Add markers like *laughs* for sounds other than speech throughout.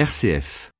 RCF.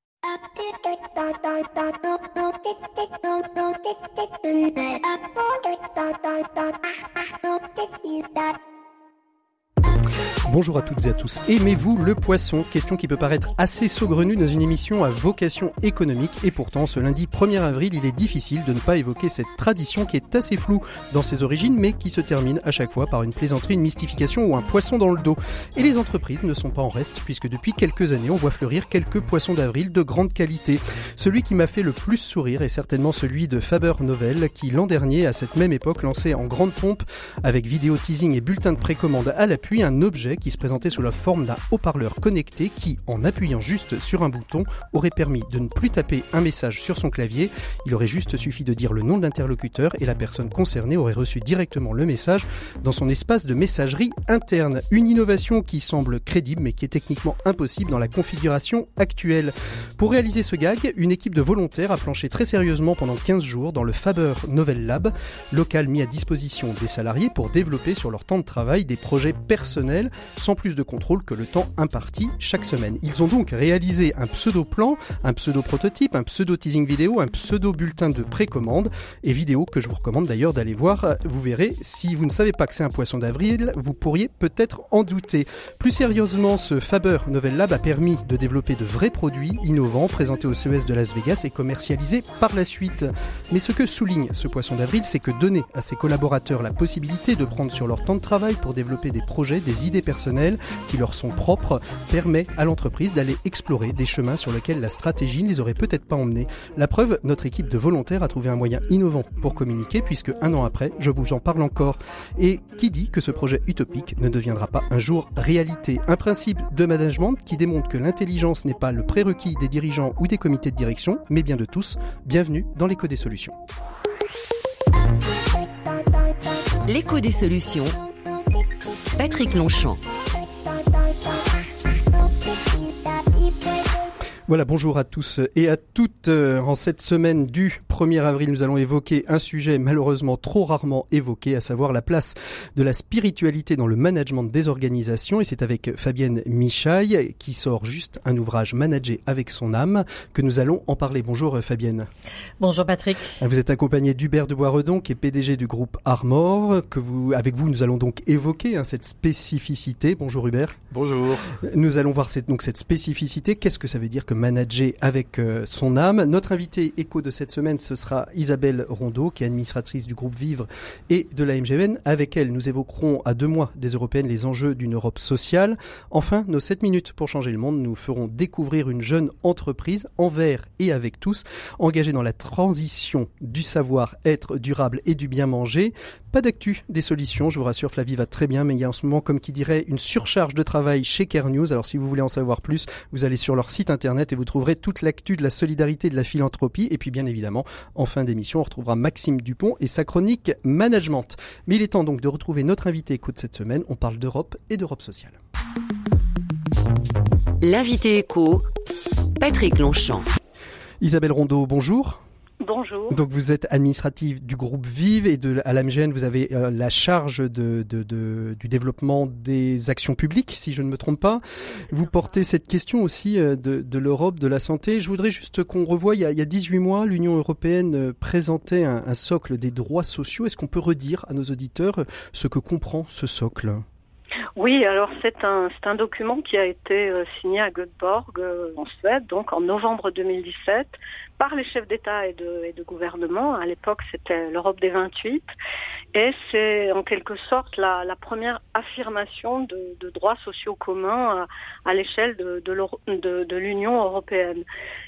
Bonjour à toutes et à tous. Aimez-vous le poisson? Question qui peut paraître assez saugrenue dans une émission à vocation économique et pourtant ce lundi 1er avril il est difficile de ne pas évoquer cette tradition qui est assez floue dans ses origines mais qui se termine à chaque fois par une plaisanterie, une mystification ou un poisson dans le dos. Et les entreprises ne sont pas en reste puisque depuis quelques années on voit fleurir quelques poissons d'avril de grande qualité. Celui qui m'a fait le plus sourire est certainement celui de Faber Novel qui l'an dernier à cette même époque lançait en grande pompe avec vidéo teasing et bulletin de précommande à l'appui un objet qui se présentait sous la forme d'un haut-parleur connecté qui, en appuyant juste sur un bouton, aurait permis de ne plus taper un message sur son clavier. Il aurait juste suffi de dire le nom de l'interlocuteur et la personne concernée aurait reçu directement le message dans son espace de messagerie interne. Une innovation qui semble crédible mais qui est techniquement impossible dans la configuration actuelle. Pour réaliser ce gag, une équipe de volontaires a planché très sérieusement pendant 15 jours dans le Faber Novel Lab, local mis à disposition des salariés pour développer sur leur temps de travail des projets personnels sans plus de contrôle que le temps imparti chaque semaine. Ils ont donc réalisé un pseudo-plan, un pseudo-prototype, un pseudo-teasing vidéo, un pseudo-bulletin de précommande et vidéo que je vous recommande d'ailleurs d'aller voir. Vous verrez, si vous ne savez pas que c'est un poisson d'avril, vous pourriez peut-être en douter. Plus sérieusement, ce Faber Novel Lab a permis de développer de vrais produits innovants présentés au CES de Las Vegas et commercialisés par la suite. Mais ce que souligne ce poisson d'avril, c'est que donner à ses collaborateurs la possibilité de prendre sur leur temps de travail pour développer des projets, des idées qui leur sont propres permet à l'entreprise d'aller explorer des chemins sur lesquels la stratégie ne les aurait peut-être pas emmenés. La preuve, notre équipe de volontaires a trouvé un moyen innovant pour communiquer puisque un an après, je vous en parle encore. Et qui dit que ce projet utopique ne deviendra pas un jour réalité? Un principe de management qui démontre que l'intelligence n'est pas le prérequis des dirigeants ou des comités de direction, mais bien de tous. Bienvenue dans l'écho des solutions. L'écho des solutions Patrick Longchamp. Voilà, bonjour à tous et à toutes. En cette semaine du 1er avril, nous allons évoquer un sujet malheureusement trop rarement évoqué, à savoir la place de la spiritualité dans le management des organisations. Et c'est avec Fabienne Michaille qui sort juste un ouvrage Manager avec son âme que nous allons en parler. Bonjour Fabienne. Bonjour Patrick. Vous êtes accompagnée d'Hubert de Boisredon qui est PDG du groupe Armor. Que vous, avec vous, nous allons donc évoquer hein, cette spécificité. Bonjour Hubert. Bonjour. Nous allons voir cette, donc cette spécificité. Qu'est-ce que ça veut dire que manager avec euh, son âme. Notre invité écho de cette semaine, ce sera Isabelle Rondeau, qui est administratrice du groupe Vivre et de la MGN. Avec elle, nous évoquerons à deux mois des européennes les enjeux d'une Europe sociale. Enfin, nos 7 minutes pour changer le monde nous feront découvrir une jeune entreprise envers et avec tous, engagée dans la transition du savoir-être durable et du bien manger. Pas d'actu des solutions, je vous rassure, Flavie va très bien, mais il y a en ce moment, comme qui dirait, une surcharge de travail chez Care News. Alors si vous voulez en savoir plus, vous allez sur leur site internet et vous trouverez toute l'actu de la solidarité et de la philanthropie. Et puis bien évidemment, en fin d'émission, on retrouvera Maxime Dupont et sa chronique Management. Mais il est temps donc de retrouver notre invité écoute cette semaine. On parle d'Europe et d'Europe sociale. L'invité écho, Patrick Longchamp. Isabelle Rondeau, bonjour. Bonjour. Donc vous êtes administrative du groupe Vive et de, à l'AMGN, vous avez euh, la charge de, de, de, du développement des actions publiques, si je ne me trompe pas. Vous portez cette question aussi euh, de, de l'Europe, de la santé. Je voudrais juste qu'on revoie, il y, a, il y a 18 mois, l'Union européenne euh, présentait un, un socle des droits sociaux. Est-ce qu'on peut redire à nos auditeurs ce que comprend ce socle? Oui, alors c'est un, c'est un document qui a été signé à Göteborg, en Suède, donc en novembre 2017, par les chefs d'État et de, et de gouvernement. À l'époque, c'était l'Europe des 28. Et c'est en quelque sorte la, la première affirmation de, de, droits sociaux communs à, à l'échelle de, l'Union européenne.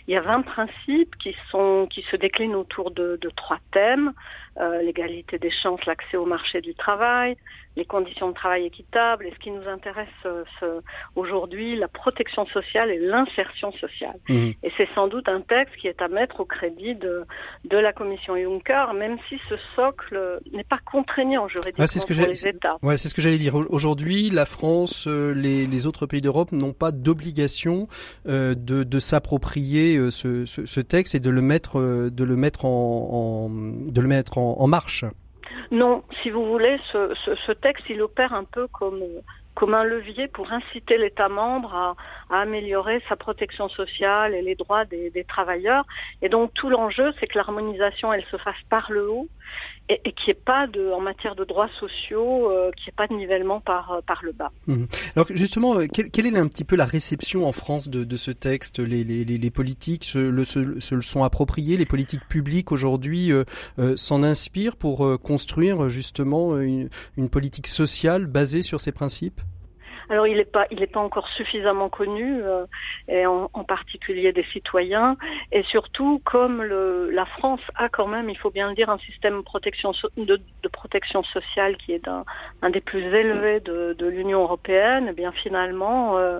Il y a 20 principes qui, sont, qui se déclinent autour de, trois thèmes. Euh, l'égalité des chances, l'accès au marché du travail, les conditions de travail équitables, et ce qui nous intéresse euh, aujourd'hui, la protection sociale et l'insertion sociale. Mmh. Et c'est sans doute un texte qui est à mettre au crédit de, de la Commission Juncker, même si ce socle n'est pas contraignant juridiquement ouais, pour les États. Ouais, c'est ce que j'allais dire. Aujourd'hui, la France, euh, les, les, autres pays d'Europe n'ont pas d'obligation euh, de, de s'approprier euh, ce, ce, ce, texte et de le mettre, de le mettre en, en de le mettre en, en marche. Non, si vous voulez, ce, ce, ce, texte, il opère un peu comme comme un levier pour inciter l'État membre à, améliorer sa protection sociale et les droits des, travailleurs. Et donc tout l'enjeu, c'est que l'harmonisation, elle se fasse par le haut et, et qu'il n'y pas de, en matière de droits sociaux, euh, qu'il n'y pas de nivellement par, euh, par le bas. Mhm. Alors justement, euh, quelle, est un petit peu la réception en France de, de ce texte? Les, les, les, politiques se le, se, se, le sont appropriés, les politiques publiques aujourd'hui s'en inspirent pour construire justement une, une politique sociale basée sur ces principes? Alors il n'est pas, il n'est pas encore suffisamment connu, euh, et en, particulier des citoyens, et surtout comme le, la France a quand même, il faut bien le dire, un système de protection, de, protection sociale qui est un, un des plus élevés de, de l'Union européenne. Eh bien finalement, euh,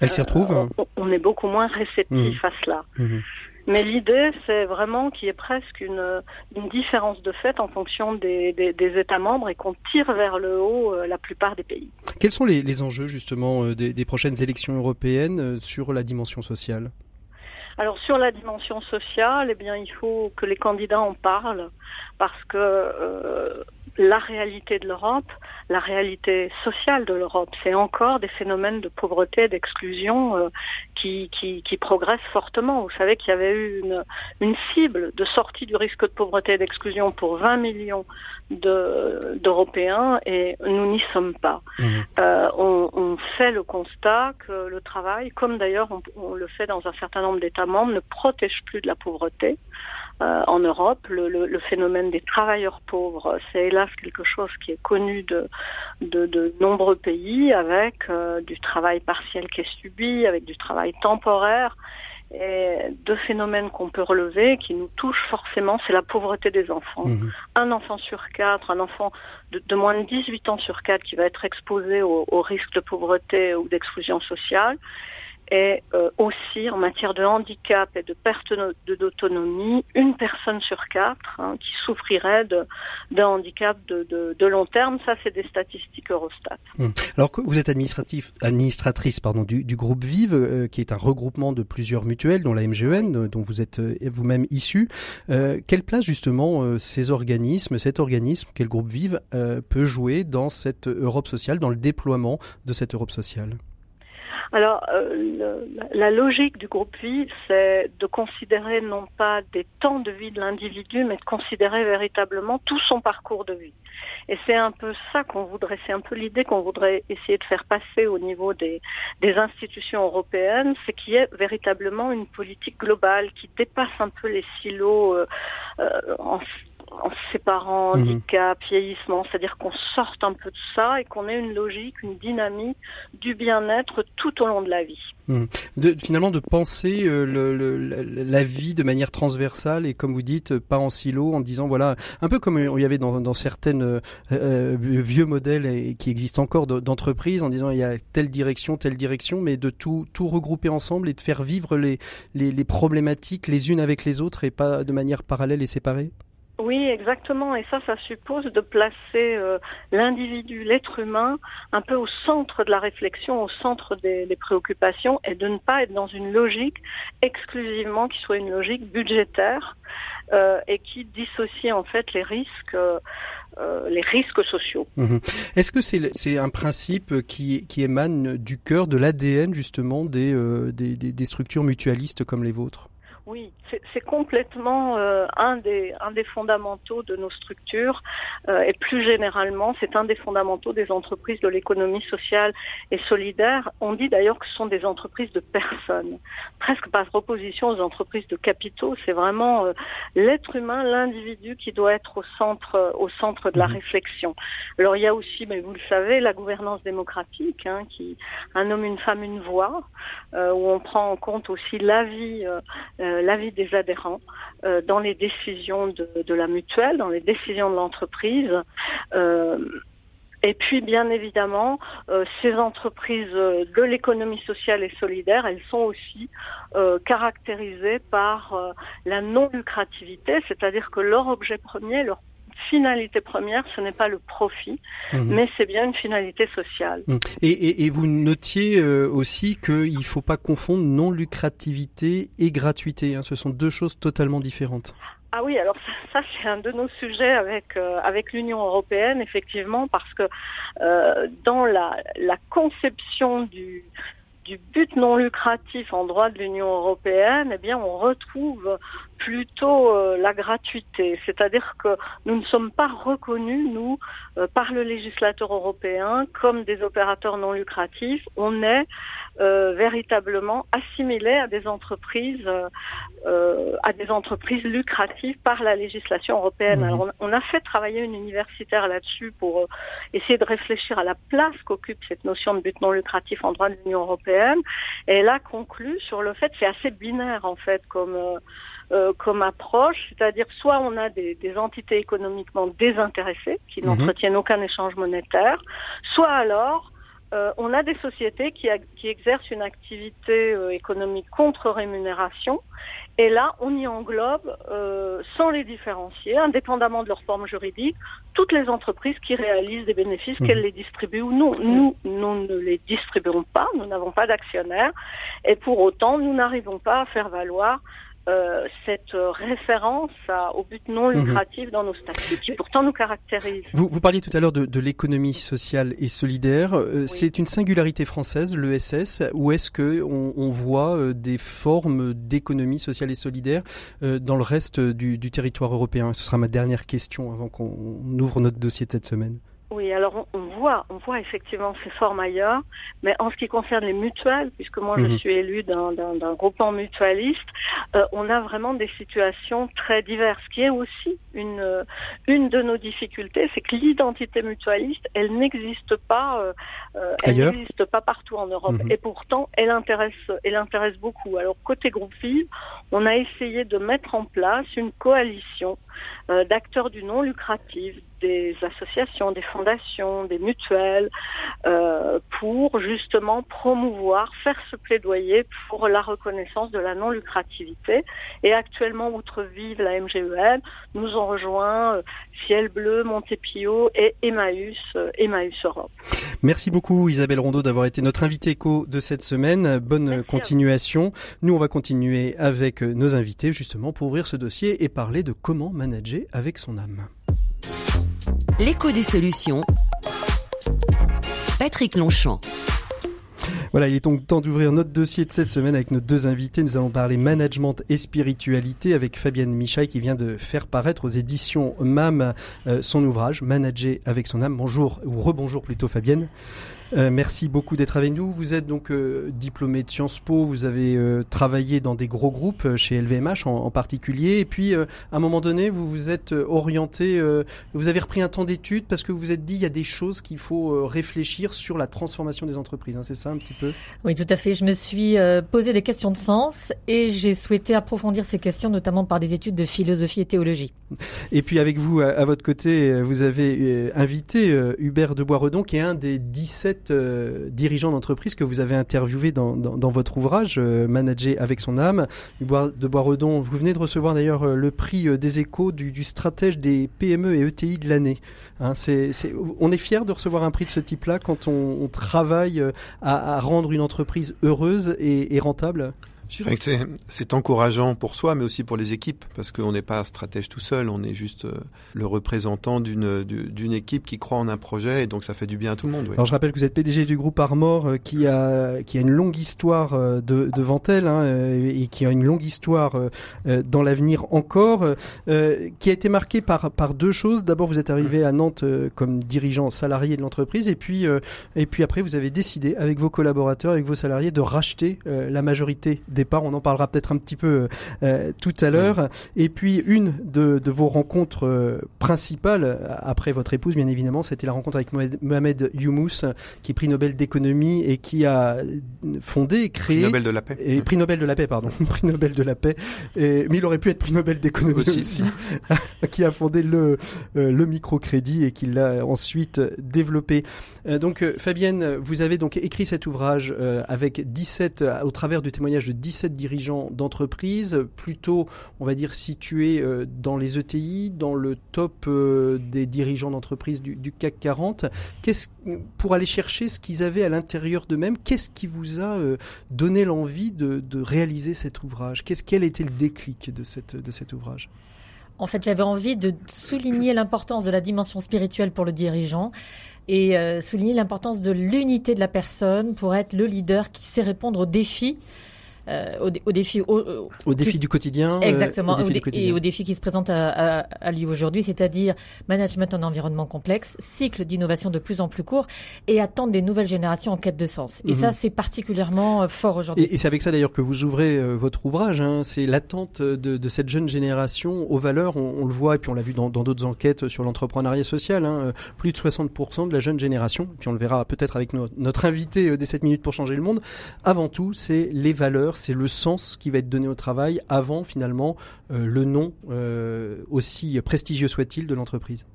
elle s'y retrouve. Euh, on, est beaucoup moins réceptif mmh. à cela. Mmh. Mais l'idée, c'est vraiment qu'il y ait presque une, une, différence de fait en fonction des, des, des États membres et qu'on tire vers le haut euh, la plupart des pays. Quels sont les, les enjeux justement euh, des, des, prochaines élections européennes euh, sur la dimension sociale? Alors sur la dimension sociale, eh bien il faut que les candidats en parlent parce que euh, la réalité de l'Europe, la réalité sociale de l'Europe, c'est encore des phénomènes de pauvreté, d'exclusion euh, qui, qui, qui, progressent fortement. Vous savez qu'il y avait eu une, une cible de sortie du risque de pauvreté et d'exclusion pour 20 millions d'Européens et nous n'y sommes pas. Mmh. Euh, on, on, fait le constat que le travail, comme d'ailleurs on, on, le fait dans un certain nombre d'États membres, ne protège plus de la pauvreté. Euh, en Europe. Le, le, le, phénomène des travailleurs pauvres, c'est hélas quelque chose qui est connu de, de, de nombreux pays, avec euh, du travail partiel qui est subi, avec du travail temporaire. Et deux phénomènes qu'on peut relever, qui nous touchent forcément, c'est la pauvreté des enfants. Mmh. Un enfant sur quatre, un enfant de, de, moins de 18 ans sur quatre qui va être exposé au, au risque de pauvreté ou d'exclusion sociale et euh, aussi en matière de handicap et de perte d'autonomie, une personne sur quatre hein, qui souffrirait d'un handicap de, de, long terme. Ça, c'est des statistiques Eurostat. Hum. Alors que vous êtes administratif, administratrice pardon, du, du groupe Vive, euh, qui est un regroupement de plusieurs mutuelles, dont la MGN, euh, dont vous êtes euh, vous-même issu. quelle place justement ces organismes, cet organisme, quel groupe Vive, peut jouer dans cette Europe sociale, dans le déploiement de cette Europe sociale? Alors, euh, la logique du groupe vie, c'est de considérer non pas des temps de vie de l'individu, mais de considérer véritablement tout son parcours de vie. Et c'est un peu ça qu'on voudrait, c'est un peu l'idée qu'on voudrait essayer de faire passer au niveau des, institutions européennes, c'est qu'il y ait véritablement une politique globale qui dépasse un peu les silos euh, euh en en séparant mhm. handicap, vieillissement, c'est-à-dire qu'on sorte un peu de ça et qu'on ait une logique, une dynamique du bien-être tout au long de la vie. Mhm. De, finalement, de penser euh, le, le, la vie de manière transversale et comme vous dites, pas en silo, en disant voilà, un peu comme il y avait dans, dans certaines euh, euh vieux modèles et, qui existent encore d'entreprises, en disant il y a telle direction, telle direction, mais de tout, tout regrouper ensemble et de faire vivre les, les, les problématiques les unes avec les autres et pas de manière parallèle et séparée. Oui, exactement. Et ça, ça suppose de placer euh, l'individu, l'être humain, un peu au centre de la réflexion, au centre des, des, préoccupations, et de ne pas être dans une logique exclusivement qui soit une logique budgétaire euh, et qui dissocie en fait les risques. Euh, les risques sociaux. Mmh. Est-ce que c'est un principe qui, qui émane du cœur, de l'ADN justement des, des, des structures mutualistes comme les vôtres? Oui, c'est complètement euh, un, des, un des fondamentaux de nos structures euh, et plus généralement, c'est un des fondamentaux des entreprises de l'économie sociale et solidaire. On dit d'ailleurs que ce sont des entreprises de personnes, presque par opposition aux entreprises de capitaux. C'est vraiment euh, l'être humain, l'individu qui doit être au centre, au centre de la mmh. réflexion. Alors il y a aussi, mais vous le savez, la gouvernance démocratique, hein, qui un homme, une femme, une voix, où on prend en compte aussi l'avis euh, l'avis des adhérents euh, dans les décisions de, la mutuelle, dans les décisions de l'entreprise. Euh, et puis, bien évidemment, ces entreprises de l'économie sociale et solidaire, elles sont aussi caractérisées par la non-lucrativité, c'est-à-dire que leur objet premier, leur finalité première, ce n'est pas le profit, mhm. mais c'est bien une finalité sociale. Mhm. Et, et, et, vous notiez euh, aussi qu'il ne faut pas confondre non-lucrativité et gratuité. Hein. Ce sont deux choses totalement différentes. Ah oui, alors ça, c'est un de nos sujets avec euh, avec l'Union européenne effectivement parce que euh, dans la, la conception du du but non lucratif en droit de l'Union européenne, eh bien, on retrouve plutôt euh, la gratuité. C'est-à-dire que nous ne sommes pas reconnus, nous, euh, par le législateur européen, comme des opérateurs non lucratifs. On est euh, véritablement assimilés à des entreprises, à des entreprises lucratives par la législation européenne. Mmh. Alors, on, a fait travailler une universitaire là-dessus pour essayer de réfléchir à la place qu'occupe cette notion de but non lucratif en droit de l'Union européenne. Et elle a conclu sur le fait, c'est assez binaire en fait, comme euh, comme approche, c'est-à-dire soit on a des, des entités économiquement désintéressées qui mhm. n'entretiennent aucun échange monétaire, soit alors euh, on a des sociétés qui, qui exercent une activité euh, économique contre rémunération. Et là, on y englobe, euh, sans les différencier, indépendamment de leur forme juridique, toutes les entreprises qui réalisent des bénéfices, mhm. qu'elles les distribuent ou non. Nous, nous ne les distribuons pas, nous n'avons pas d'actionnaires, et pour autant, nous n'arrivons pas à faire valoir euh, cette référence au but non mhm. lucratif dans nos statuts, qui pourtant nous caractérise. Vous, vous parliez tout à l'heure de, de l'économie sociale et solidaire. Euh, c'est une singularité française, l'ESS, ou est-ce que on, on voit euh, des formes d'économie sociale et solidaire dans le reste du, du territoire européen? Ce sera ma dernière question avant qu'on ouvre notre dossier de cette semaine. Oui, alors on, voit, on voit effectivement ces formes ailleurs, mais en ce qui concerne les mutuelles, puisque moi je mhm. suis élue d'un groupement mutualiste, euh, on a vraiment des situations très diverses, qui est aussi une une de nos difficultés, c'est que l'identité mutualiste, elle n'existe pas, euh, euh elle n'existe pas partout en Europe, mhm. et pourtant elle intéresse, elle intéresse beaucoup. Alors côté groupe FIV, on a essayé de mettre en place une coalition euh, d'acteurs du non lucratif, des associations, des fondations, des mutuelles, euh, pour justement promouvoir, faire ce plaidoyer pour la reconnaissance de la non lucrativité. Et actuellement, outre Vive, la MGEL, nous ont rejoint euh, Ciel Bleu, Montepio et Emmaüs, Emmaüs Europe. Merci beaucoup Isabelle Rondeau d'avoir été notre invitée éco de cette semaine. Bonne continuation. Nous, on va continuer avec nos invités justement pour ouvrir ce dossier et parler de comment manager avec son âme. L'écho des solutions. Patrick Longchamp. Voilà, il est donc temps d'ouvrir notre dossier de cette semaine avec nos deux invités. Nous allons parler management et spiritualité avec Fabienne Michaille qui vient de faire paraître aux éditions MAM euh, son ouvrage Manager avec son âme. Bonjour, ou rebonjour plutôt Fabienne. Euh, merci beaucoup d'être avec nous. Vous êtes donc euh, diplômé de Sciences Po, vous avez euh, travaillé dans des gros groupes chez LVMH en, particulier, et puis à un moment donné, vous vous êtes orienté, vous avez repris un temps d'études parce que vous vous êtes dit il y a des choses qu'il faut réfléchir sur la transformation des entreprises. Hein, c'est ça un petit peu? Oui, tout à fait. Je me suis posé des questions de sens et j'ai souhaité approfondir ces questions, notamment par des études de philosophie et théologie. Et puis avec vous, à, votre côté, vous avez invité Hubert de Boisredon, qui est un des 17 euh, dirigeant d'entreprise que vous avez interviewé dans, votre ouvrage, euh, Manager avec son âme, de Boisredon. Vous venez de recevoir d'ailleurs euh, le prix des échos du, stratège des PME et ETI de l'année. Hein, on est fier de recevoir un prix de ce type-là quand on, travaille à, rendre une entreprise heureuse et rentable? Je dirais que c'est encourageant pour soi, mais aussi pour les équipes, parce qu'on n'est pas stratège tout seul, on est juste euh, le représentant d'une équipe qui croit en un projet, et donc ça fait du bien à tout le monde. Alors je rappelle que vous êtes PDG du groupe Armor, euh, qui a qui a une longue histoire euh, de, devant elle, hein, et qui a une longue histoire dans l'avenir encore, qui a été marquée par par deux choses. D'abord, vous êtes arrivé à Nantes comme dirigeant salarié de l'entreprise, et puis et puis après, vous avez décidé avec vos collaborateurs, avec vos salariés, de racheter la majorité départ. On en parlera peut-être un petit peu euh, euh, tout à l'heure. Et puis une de, vos rencontres euh, principales après votre épouse, bien évidemment, c'était la rencontre avec Mohamed Youmous, qui est prix Nobel d'économie et qui a fondé, créé prix Nobel de la paix. Et prix Nobel de la paix, pardon, *laughs* prix Nobel de la paix. Et, mais il aurait pu être prix Nobel d'économie aussi, *laughs* qui a fondé le le microcrédit et qui l'a ensuite développé. donc Fabienne, vous avez donc écrit cet ouvrage avec 17 au travers du témoignage de 17 dirigeants d'entreprise, plutôt, on va dire, situés euh, dans les ETI, dans le top euh, des dirigeants d'entreprise du, CAC 40. Qu'est-ce, pour aller chercher ce qu'ils avaient à l'intérieur d'eux-mêmes, qu'est-ce qui vous a euh, donné l'envie de, réaliser cet ouvrage? Qu'est-ce, Quel était le déclic de, cet ouvrage? En fait, j'avais envie de souligner l'importance de la dimension spirituelle pour le dirigeant et souligner l'importance de l'unité de la personne pour être le leader qui sait répondre aux défis euh, au, au, défi au, au défi du quotidien euh, exactement euh, et aux défis qui se présentent à, à, à lui aujourd'hui c'est-à-dire management en environnement complexe cycle d'innovation de plus en plus court et attendre des nouvelles générations en quête de sens. Et ça c'est particulièrement euh, fort aujourd'hui. Et, et c'est avec ça d'ailleurs que vous ouvrez euh, votre ouvrage hein, c'est l'attente de, de, cette jeune génération aux valeurs. On, on le voit et puis on l'a vu dans d'autres enquêtes sur l'entrepreneuriat social hein, plus de 60% de la jeune génération puis on le verra peut-être avec no, notre invité des 7 minutes pour changer le monde. Avant tout c'est les valeurs c'est le sens qui va être donné au travail avant finalement euh, le nom, euh, aussi prestigieux soit-il, de l'entreprise.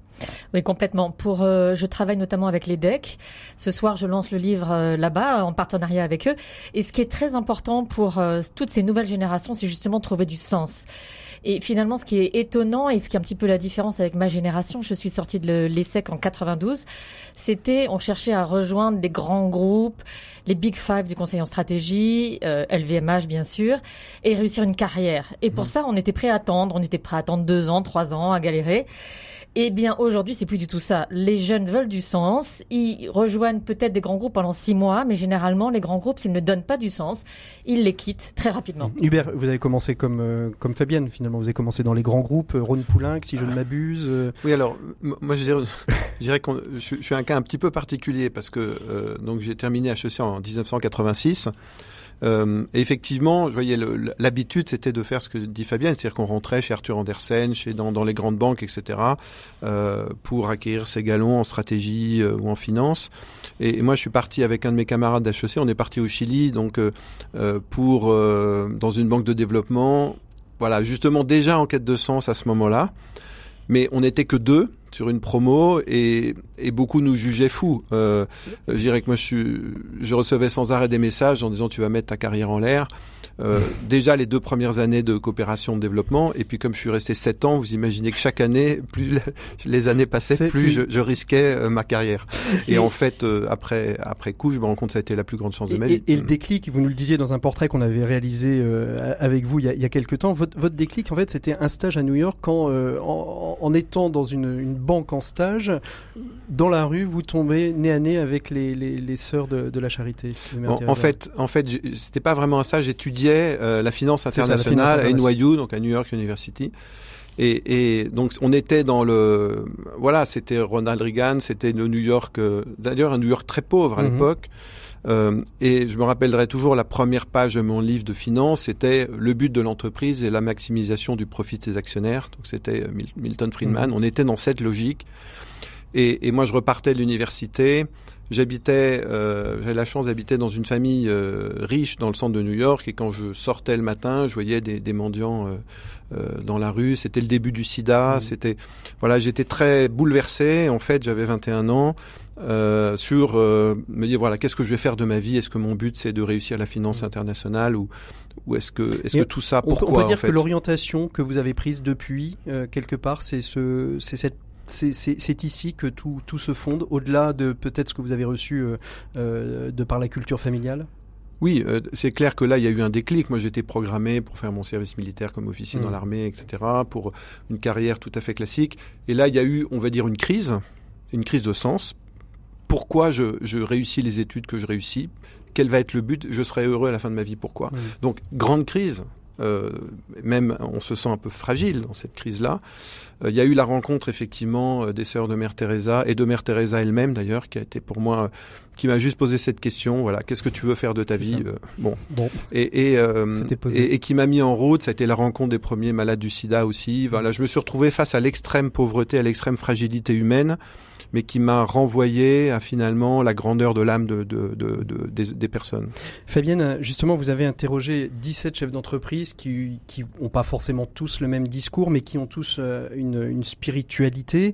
Oui, complètement. Pour, euh, je travaille notamment avec les DEC. Ce soir, je lance le livre euh, là-bas en partenariat avec eux. Et ce qui est très important pour euh, toutes ces nouvelles générations, c'est justement trouver du sens. Et finalement, ce qui est étonnant et ce qui est un petit peu la différence avec ma génération, je suis sortie de l'ESSEC en 92, c'était on cherchait à rejoindre des grands groupes, les Big Five du Conseil en stratégie, euh, LVMH bien sûr, et réussir une carrière. Et pour mmh. ça, on était prêt à attendre, on était prêt à attendre deux ans, trois ans, à galérer. Eh bien, aujourd'hui, c'est plus du tout ça. Les jeunes veulent du sens. Ils rejoignent peut-être des grands groupes pendant six mois, mais généralement, les grands groupes, s'ils ne donnent pas du sens, ils les quittent très rapidement. Hubert, vous avez commencé comme, euh, comme Fabienne, finalement. Vous avez commencé dans les grands groupes, euh, Rhône Poulain, si je ne m'abuse. Euh... Oui, alors, moi, je dirais, *laughs* je, dirais que je, je, suis un cas un petit peu particulier parce que euh, donc j'ai terminé HEC en 1986. Euh, et effectivement, je voyais l'habitude, c'était de faire ce que dit Fabien, c'est-à-dire qu'on rentrait chez Arthur Andersen, chez dans, dans les grandes banques, etc., euh, pour acquérir ses galons en stratégie euh, ou en finance. Et, moi, je suis parti avec un de mes camarades d'HEC. On est parti au Chili, donc euh, euh, pour euh, dans une banque de développement. Voilà, justement déjà en quête de sens à ce moment-là. Mais on n'était que deux sur une promo et, et beaucoup nous jugeaient fous. Euh, je dirais que moi, je, suis, je recevais sans arrêt des messages en disant tu vas mettre ta carrière en l'air. Euh, *laughs* déjà les deux premières années de coopération de développement et puis comme je suis resté sept ans, vous imaginez que chaque année, plus *laughs* les années passaient, plus je, je, risquais euh, ma carrière. Et, et en fait, euh, après après coup, je me rends compte que ça a été la plus grande chance de ma vie. Et, le déclic, vous nous le disiez dans un portrait qu'on avait réalisé avec vous il y, a, il y a quelques temps, votre, votre déclic en fait, c'était un stage à New York quand en, en, étant dans une, une banque en stage, dans la rue, vous tombez nez à nez avec les, les, les sœurs de, de la charité. En, en, fait, en fait, c'était pas vraiment un stage. J'étudiais euh, la finance internationale à NYU, donc à New York University. Et, et, donc on était dans le voilà c'était Ronald Reagan c'était le New York euh, d'ailleurs un New York très pauvre à mm -hmm. l'époque euh, et je me rappellerai toujours la première page de mon livre de finance c'était le but de l'entreprise et la maximisation du profit de ses actionnaires donc c'était Milton Friedman mm -hmm. on était dans cette logique et, et moi je repartais de l'université J'habitais, euh, j'avais la chance d'habiter dans une famille euh, riche dans le centre de New York et quand je sortais le matin, je voyais des, des mendiants euh, euh dans la rue. C'était le début du SIDA. Mmh. C'était, voilà, j'étais très bouleversé. En fait, j'avais 21 ans. Euh, sur euh, me dire voilà qu'est-ce que je vais faire de ma vie? Est-ce que mon but c'est de réussir la finance mmh. internationale ou ou est-ce que est-ce que tout ça pourquoi on peut dire en fait? que l'orientation que vous avez prise depuis euh, quelque part c'est ce c'est cette c'est ici que tout, tout se fonde, au-delà de peut-être ce que vous avez reçu de par la culture familiale? Oui, euh, c'est clair que là, il y a eu un déclic. Moi, j'étais programmé pour faire mon service militaire comme officier mmh. dans l'armée, etc., pour une carrière tout à fait classique. Et là, il y a eu, on va dire, une crise, une crise de sens. Pourquoi je, je réussis les études que je réussis Quel va être le but Je serai heureux à la fin de ma vie. Pourquoi. Donc, grande crise. Euh, même on se sent un peu fragile dans cette crise-là. Euh, il y a eu la rencontre effectivement euh, des sœurs de Mère Teresa et de Mère Teresa elle-même d'ailleurs, qui a été pour moi, qui m'a juste posé cette question. Voilà, qu'est-ce que tu veux faire de ta vie Bon, bon. Et, et, et, et qui m'a mis en route. Ça a été la rencontre des premiers malades du SIDA aussi. Voilà, je me suis retrouvé face à l'extrême pauvreté, à l'extrême fragilité humaine mais qui m'a renvoyé à finalement la grandeur de l'âme de, de, de, de, des, des, personnes. Fabienne, justement, vous avez interrogé 17 chefs d'entreprise qui qui ont pas forcément tous le même discours, mais qui ont tous euh, une, une spiritualité.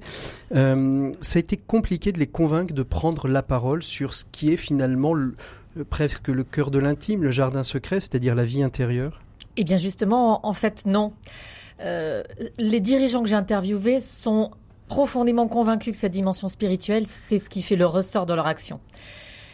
Euh, ça a été compliqué de les convaincre de prendre la parole sur ce qui est finalement le, presque le cœur de l'intime, le jardin secret, c'est-à-dire la vie intérieure. Eh bien, justement, en fait, non. Euh, les dirigeants que j'ai interviewés sont profondément convaincus que cette dimension spirituelle, c'est ce qui fait le ressort de leur action.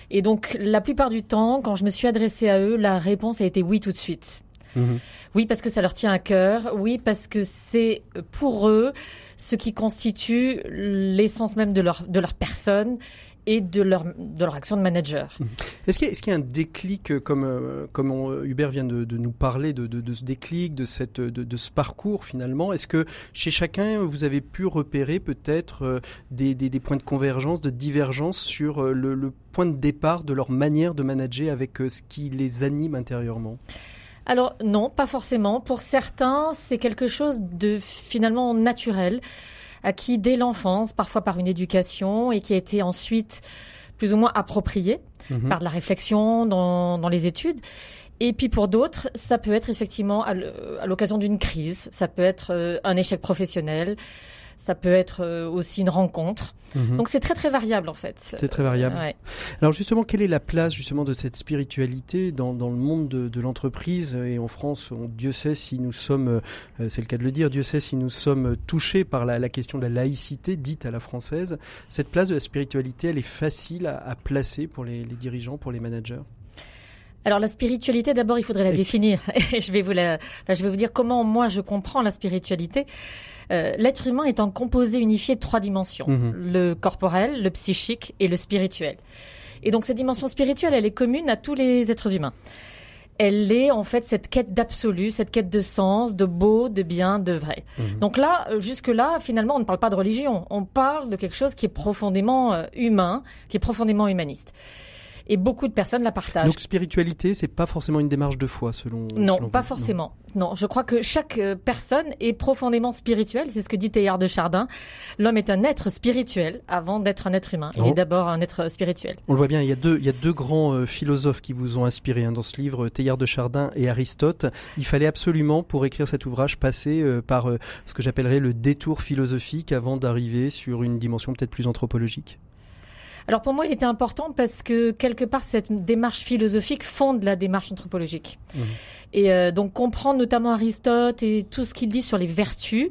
Et donc, la plupart du temps, quand je me suis adressée à eux, la réponse a été oui tout de suite. Mhm. Oui, parce que ça leur tient à cœur. Oui, parce que c'est pour eux ce qui constitue l'essence même de leur, de leur personne et de leur, de leur action de manager. Mhm. Est-ce qu'il y, a un déclic, euh, comme, euh, comme Hubert vient de, nous parler, de, de, ce déclic, de, cette, de, ce parcours finalement Est-ce que chez chacun, vous avez pu repérer peut-être euh, des, des, points de convergence, de divergence sur le, le, point de départ de leur manière de manager avec ce qui les anime intérieurement? Alors non, pas forcément. Pour certains, c'est quelque chose de finalement naturel acquis dès l'enfance, parfois par une éducation, et qui a été ensuite plus ou moins approprié mhm. par de la réflexion dans, dans les études. Et puis pour d'autres, ça peut être effectivement à l'occasion d'une crise, ça peut être euh, un échec professionnel, ça peut être euh, aussi une rencontre. Mhm. Donc c'est très très variable en fait. C'est très variable. Alors justement, quelle est la place justement de cette spiritualité dans, dans le monde de, de l'entreprise? Et en France on, Dieu sait si nous sommes, euh, c'est le cas de le dire, Dieu sait si nous sommes touchés par la, la, question de la laïcité dite à la française. Cette place de la spiritualité, elle est facile à, à placer pour les, les dirigeants, pour les managers? Alors la spiritualité, d'abord, il faudrait la définir. *laughs* je vais vous la, enfin, je vais vous dire comment moi je comprends la spiritualité. Euh, l'être humain est un composé unifié de trois dimensions mhm. le corporel, le psychique et le spirituel. Et donc cette dimension spirituelle, elle est commune à tous les êtres humains. Elle est en fait cette quête d'absolu, cette quête de sens, de beau, de bien, de vrai. Mhm. Donc là, euh, jusque-là, finalement, on ne parle pas de religion, on parle de quelque chose qui est profondément euh, humain, qui est profondément humaniste et beaucoup de personnes la partagent. Donc spiritualité, c'est pas forcément une démarche de foi selon Non, pas forcément. Non. je crois que chaque euh, personne est profondément spirituelle, c'est ce que dit Teilhard de Chardin. L'homme est un être spirituel avant d'être un être humain. Il est oh. d'abord un être spirituel. On le voit bien, il y a deux il y a deux grands euh, philosophes qui vous ont inspiré hein, dans ce livre, Teilhard de Chardin et Aristote. Il fallait absolument pour écrire cet ouvrage passer euh, par ce que j'appellerais le détour philosophique avant d'arriver sur une dimension peut-être plus anthropologique. Alors pour moi, il était important parce que quelque part, cette démarche philosophique fonde la démarche anthropologique. Mmh. Et euh, donc comprendre notamment Aristote et tout ce qu'il dit sur les vertus,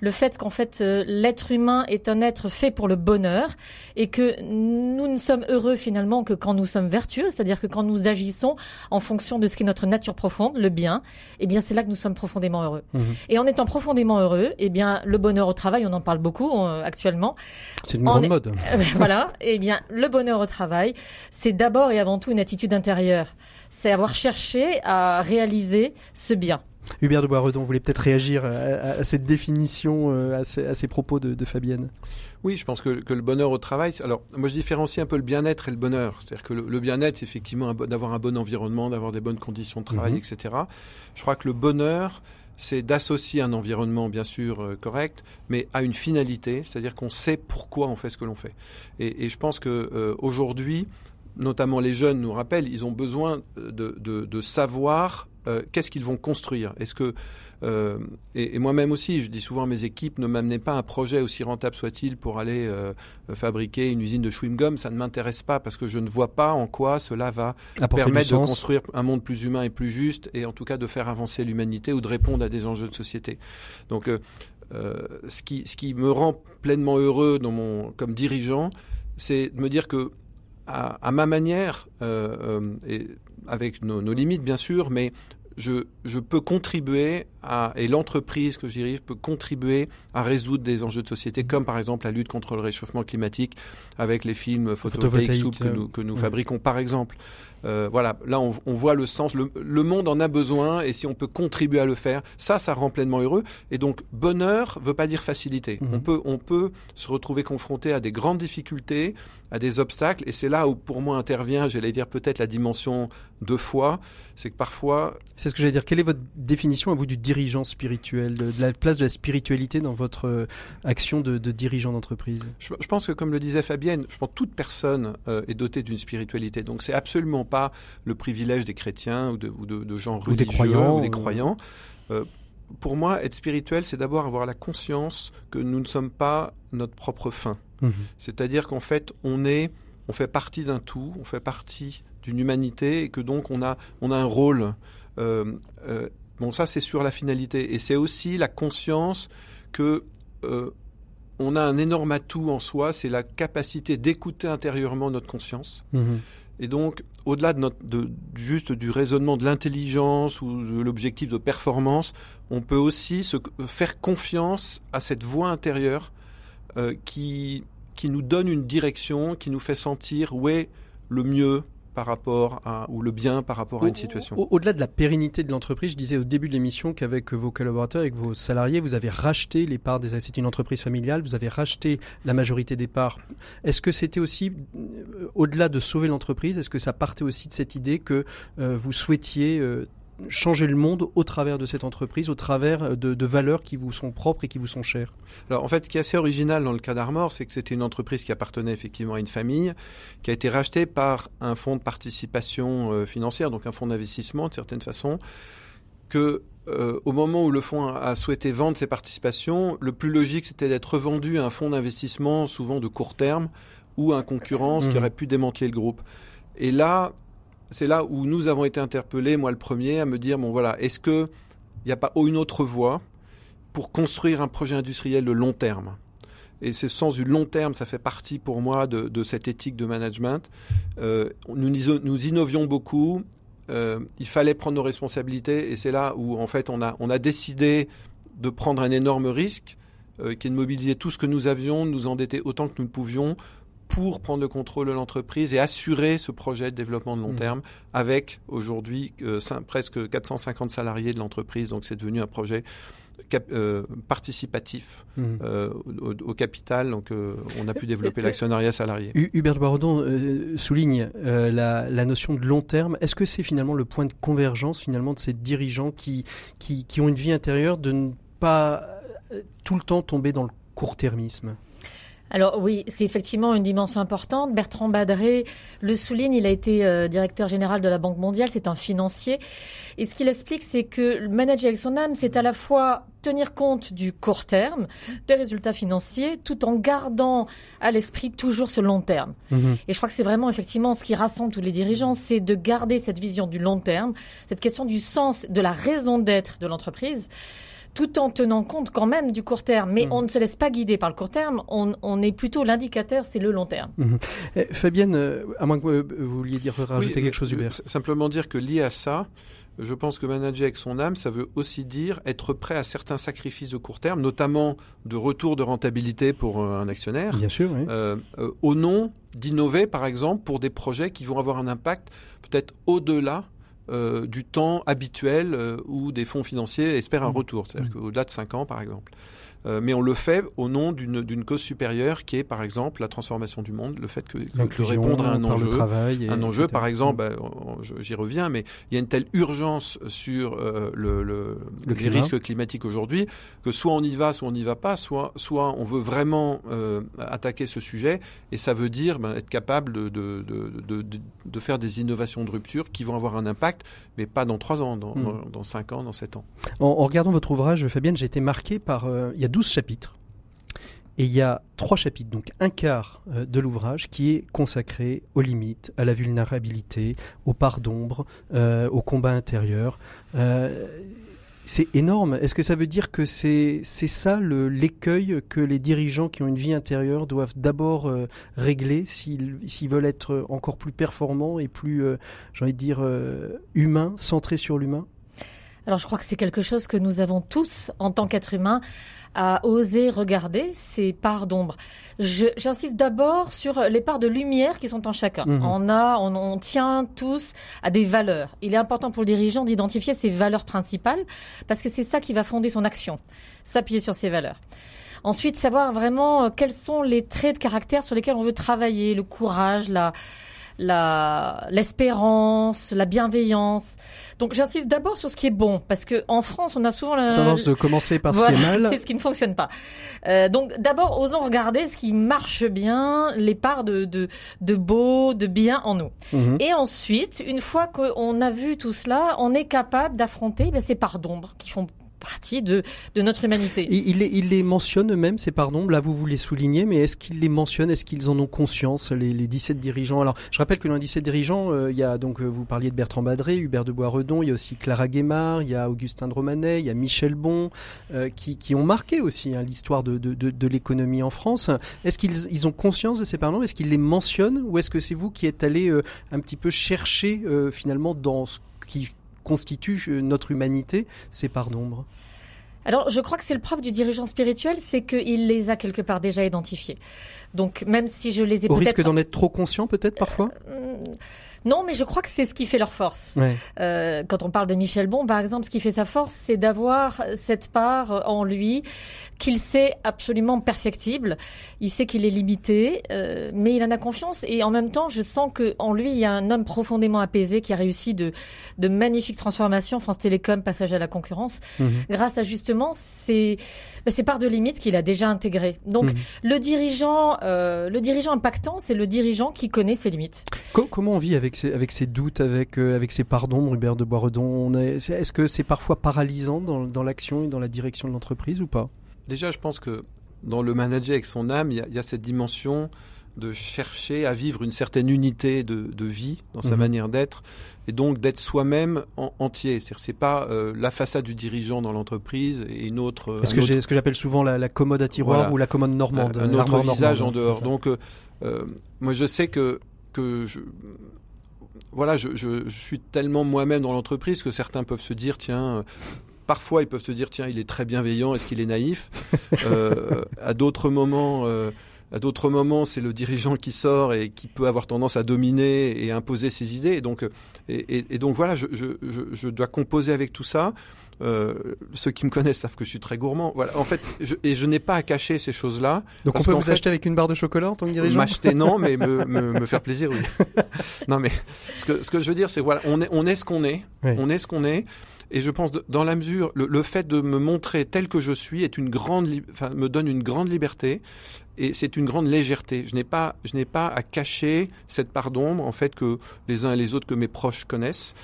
le fait qu'en fait euh, l'être humain est un être fait pour le bonheur et que nous ne sommes heureux finalement que quand nous sommes vertueux, c'est-à-dire que quand nous agissons en fonction de ce qui est notre nature profonde, le bien, eh bien c'est là que nous sommes profondément heureux. Mmh. Et en étant profondément heureux, eh bien le bonheur au travail, on en parle beaucoup euh, actuellement. C'est une grande mode. *laughs* voilà, eh bien le bonheur au travail, c'est d'abord et avant tout une attitude intérieure c'est avoir cherché à réaliser ce bien. Hubert de Boisredon, vous voulez peut-être réagir à, cette définition, euh, à ces, propos de, Fabienne Oui, je pense que, le bonheur au travail, alors moi je différencie un peu le bien-être et le bonheur. C'est-à-dire que le, bien-être, c'est effectivement d'avoir un bon environnement, d'avoir des bonnes conditions de travail, mhm. etc. Je crois que le bonheur, c'est d'associer un environnement bien sûr euh, correct, mais à une finalité, c'est-à-dire qu'on sait pourquoi on fait ce que l'on fait. Et, je pense que euh, aujourd'hui, notamment les jeunes nous rappellent, ils ont besoin de, de, savoir euh, qu'est-ce qu'ils vont construire. Est-ce que euh, et, moi-même aussi, je dis souvent à mes équipes, ne m'amenez pas un projet aussi rentable soit-il pour aller euh, fabriquer une usine de chewing-gum. Ça ne m'intéresse pas parce que je ne vois pas en quoi cela va permettre de construire un monde plus humain et plus juste, et en tout cas de faire avancer l'humanité ou de répondre à des enjeux de société. Donc, ce qui ce qui me rend pleinement heureux dans mon comme dirigeant, c'est de me dire que à, ma manière, euh, euh, et avec nos, limites bien sûr, mais je, je peux contribuer à, et l'entreprise que je dirige peut contribuer à résoudre des enjeux de société, comme par exemple la lutte contre le réchauffement climatique avec les films photovoltaïques que nous, que nous fabriquons par exemple. Euh, voilà, là on, on, voit le sens, le, le, monde en a besoin et si on peut contribuer à le faire, ça, ça rend pleinement heureux. Et donc bonheur veut pas dire facilité. Mhm. On peut, on peut se retrouver confronté à des grandes difficultés, à des obstacles, et c'est là où pour moi intervient, j'allais dire peut-être la dimension de foi, c'est que parfois. C'est ce que j'allais dire. Quelle est votre définition à vous du dirigeant spirituel, de, la place de la spiritualité dans votre euh, action de, de dirigeant d'entreprise? Je, je, pense que comme le disait Fabienne, je pense que toute personne euh, est dotée d'une spiritualité. Donc c'est absolument pas le privilège des chrétiens ou de, ou de, de gens religieux ou des croyants. Ou des croyants. Euh, pour moi, être spirituel, c'est d'abord avoir la conscience que nous ne sommes pas notre propre fin. Mhm. C'est-à-dire qu'en fait, on est, on fait partie d'un tout, on fait partie d'une humanité et que donc on a, on a un rôle. Euh, euh, bon, ça c'est sur la finalité et c'est aussi la conscience que euh, on a un énorme atout en soi, c'est la capacité d'écouter intérieurement notre conscience. Mhm Et donc, au-delà de, de juste du raisonnement de l'intelligence ou de l'objectif de performance, on peut aussi se, faire confiance à cette voix intérieure euh, qui, qui nous donne une direction, qui nous fait sentir où est le mieux par rapport à, ou le bien par rapport à une situation. Au-delà de la pérennité de l'entreprise, je disais au début de l'émission qu'avec vos collaborateurs, avec vos salariés, vous avez racheté les parts des, c'est une entreprise familiale, vous avez racheté la majorité des parts. Est-ce que c'était aussi, euh, au-delà de sauver l'entreprise, est-ce que ça partait aussi de cette idée que euh, vous souhaitiez euh, changer le monde au travers de cette entreprise, au travers de, de, valeurs qui vous sont propres et qui vous sont chères Alors en fait, ce qui est assez original dans le cas d'Armor, c'est que c'était une entreprise qui appartenait effectivement à une famille, qui a été rachetée par un fonds de participation euh, financière, donc un fonds d'investissement de certaine façon, que euh, au moment où le fonds a souhaité vendre ses participations, le plus logique c'était d'être revendu à un fonds d'investissement souvent de court terme ou à un concurrent, mmh. qui aurait pu démanteler le groupe. Et là, c'est là où nous avons été interpellés, moi le premier, à me dire bon voilà, est-ce que il n'y a pas une autre voie pour construire un projet industriel de long terme? Et ce sens du long terme, ça fait partie pour moi de, cette éthique de management. Euh, nous, nous innovions beaucoup. Euh, il fallait prendre nos responsabilités et c'est là où en fait on a, décidé de prendre un énorme risque euh, qui est de mobiliser tout ce que nous avions, de nous endetter autant que nous pouvions pour prendre le contrôle de l'entreprise et assurer ce projet de développement de long mmh. terme avec aujourd'hui euh, presque 450 salariés de l'entreprise. Donc c'est devenu un projet cap, euh, participatif mmh. euh, au, au, capital. Donc euh, on a pu développer *laughs* l'actionnariat salarié. Hubert Barodon euh, souligne la, la, notion de long terme. Est-ce que c'est finalement le point de convergence finalement de ces dirigeants qui, qui, qui ont une vie intérieure de ne pas tout le temps tomber dans le court-termisme alors oui, c'est effectivement une dimension importante. Bertrand Badré le souligne, il a été euh, directeur général de la Banque mondiale, c'est un financier. Et ce qu'il explique, c'est que manager avec son âme, c'est à la fois tenir compte du court terme, des résultats financiers, tout en gardant à l'esprit toujours ce long terme. Mhm. Et je crois que c'est vraiment effectivement ce qui rassemble tous les dirigeants, c'est de garder cette vision du long terme, cette question du sens, de la raison d'être de l'entreprise tout en tenant compte quand même du court terme. Mais mmh. on ne se laisse pas guider par le court terme, on, on est plutôt l'indicateur, c'est le long terme. Mmh. Eh, Fabienne, euh, à moins que vous vouliez dire, rajouter quelque chose, Hubert. Simplement dire que lié à ça, je pense que manager avec son âme, ça veut aussi dire être prêt à certains sacrifices de court terme, notamment de retour de rentabilité pour euh, un actionnaire. Bien sûr, oui. euh, euh, au nom d'innover, par exemple, pour des projets qui vont avoir un impact peut-être au-delà euh, du temps habituel euh, où des fonds financiers espèrent un mmh. retour, c'est-à-dire mmh. qu'au-delà de 5 ans par exemple. Euh, mais on le fait au nom d'une cause supérieure qui est par exemple la transformation du monde, le fait que, que répondre à un enjeu, un enjeu. par exemple, bah, j'y reviens, mais il y a une telle urgence sur euh, le, le, le les risques climatiques aujourd'hui que soit on y va, soit on n'y va pas, soit, soit on veut vraiment euh, attaquer ce sujet. Et ça veut dire ben, être capable de, de, de, de, de faire des innovations de rupture qui vont avoir un impact, mais pas dans 3 ans, dans, mmh. dans 5 ans, dans 7 ans. En, en regardant votre ouvrage, Fabienne, j'ai été marqué par... Il y a 12 chapitres. Et il y a trois chapitres, donc un quart euh, de l'ouvrage qui est consacré aux limites, à la vulnérabilité, aux parts d'ombre, euh, au combat intérieur. Euh, c'est énorme. Est-ce que ça veut dire que c'est ça l'écueil que les dirigeants qui ont une vie intérieure doivent d'abord euh, régler s'ils veulent être encore plus performants et plus, j'ai envie de dire, humains, centrés sur l'humain? Alors je crois que c'est quelque chose que nous avons tous en tant qu'êtres humains à oser regarder ces parts d'ombre. J'insiste d'abord sur les parts de lumière qui sont en chacun. Mmh. On a, on, on, tient tous à des valeurs. Il est important pour le dirigeant d'identifier ses valeurs principales parce que c'est ça qui va fonder son action, s'appuyer sur ses valeurs. Ensuite, savoir vraiment euh, quels sont les traits de caractère sur lesquels on veut travailler, le courage, la, la l'espérance, la bienveillance. Donc j'insiste d'abord sur ce qui est bon parce que en France on a souvent la tendance de commencer par ce qui est mal. *laughs* C'est ce qui ne fonctionne pas. Euh, donc d'abord osons regarder ce qui marche bien, les parts de de, de beau, de bien en nous. Mhm. Et ensuite, une fois qu'on a vu tout cela, on est capable d'affronter ben, ces parts d'ombre qui font partie de, de notre humanité. il, les, il les mentionne eux-mêmes, ces pardons. Là, vous les soulignez, mais est-ce qu'ils les mentionnent Est-ce qu'ils en ont conscience, les, les 17 dirigeants? Alors, je rappelle que dans les 17 dirigeants, euh, il y a donc, euh, vous parliez de Bertrand Badré, Hubert de Boisredon, il y a aussi Clara Guémard, il y a Augustin de Romanet, il y a Michel Bon, euh, qui, qui, ont marqué aussi hein, l'histoire de, de, de, de l'économie en France. Est-ce qu'ils ils ont conscience de ces pardons Est-ce qu'ils les mentionnent? Ou est-ce que c'est vous qui êtes allé un petit peu chercher finalement dans ce qui constitue notre humanité ces parts d'ombre alors, je crois que c'est le propre du dirigeant spirituel, c'est qu'il les a quelque part déjà identifiés. Donc, même si je les ai peut-être... Au risque d'en être trop conscient, peut-être, parfois? Euh, non, mais je crois que c'est ce qui fait leur force. Euh, quand on parle de Michel Bon, par exemple, ce qui fait sa force, c'est d'avoir cette part en lui qu'il sait absolument perfectible. Il sait qu'il est limité, euh, mais il en a confiance. Et en même temps, je sens que en lui, il y a un homme profondément apaisé qui a réussi de, de magnifiques transformations. France Télécom, passage à la concurrence, mhm. grâce à justement ces, ces parts de limites qu'il a déjà intégrées. Donc, mhm. le dirigeant, euh, le dirigeant impactant, c'est le dirigeant qui connaît ses limites. comment on vit avec avec ses, doutes, avec, euh, avec ses pardons, Hubert de Boisredon? Est-ce que c'est parfois paralysant dans, dans l'action et dans la direction de l'entreprise ou pas? Déjà, je pense que dans le manager avec son âme, il y a, cette dimension de chercher à vivre une certaine unité de, de vie dans sa mhm. manière d'être et donc d'être soi-même en, entier. C'est-à-dire c'est pas euh, la façade du dirigeant dans l'entreprise et une autre. Euh, ce que, ce que j'appelle souvent la, la, commode à tiroir ou la commode normande. Un, autre visage en dehors. Donc euh, moi je sais que que je, voilà, je, je, je, suis tellement moi-même dans l'entreprise que certains peuvent se dire, tiens, parfois ils peuvent se dire, tiens, il est très bienveillant, est-ce qu'il est naïf? Euh, À d'autres moments, euh, à d'autres moments, c'est le dirigeant qui sort et qui peut avoir tendance à dominer et imposer ses idées. Et donc, et, et, donc voilà, je, je, je, dois composer avec tout ça. Euh, ceux qui me connaissent savent que je suis très gourmand. Voilà. En fait, je, et je n'ai pas à cacher ces choses-là. Donc on peut vous acheter avec une barre de chocolat en tant que dirigeant? M'acheter non, mais me, *laughs* me, me, faire plaisir, oui. non, mais ce que, ce que je veux dire, c'est voilà, on est, on est ce qu'on est. On est ce qu'on est. Et je pense, dans la mesure, le, le, fait de me montrer tel que je suis est une grande, enfin, me donne une grande liberté et c'est une grande légèreté. Je n'ai pas, je n'ai pas à cacher cette part d'ombre, en fait, que les uns et les autres, que mes proches connaissent.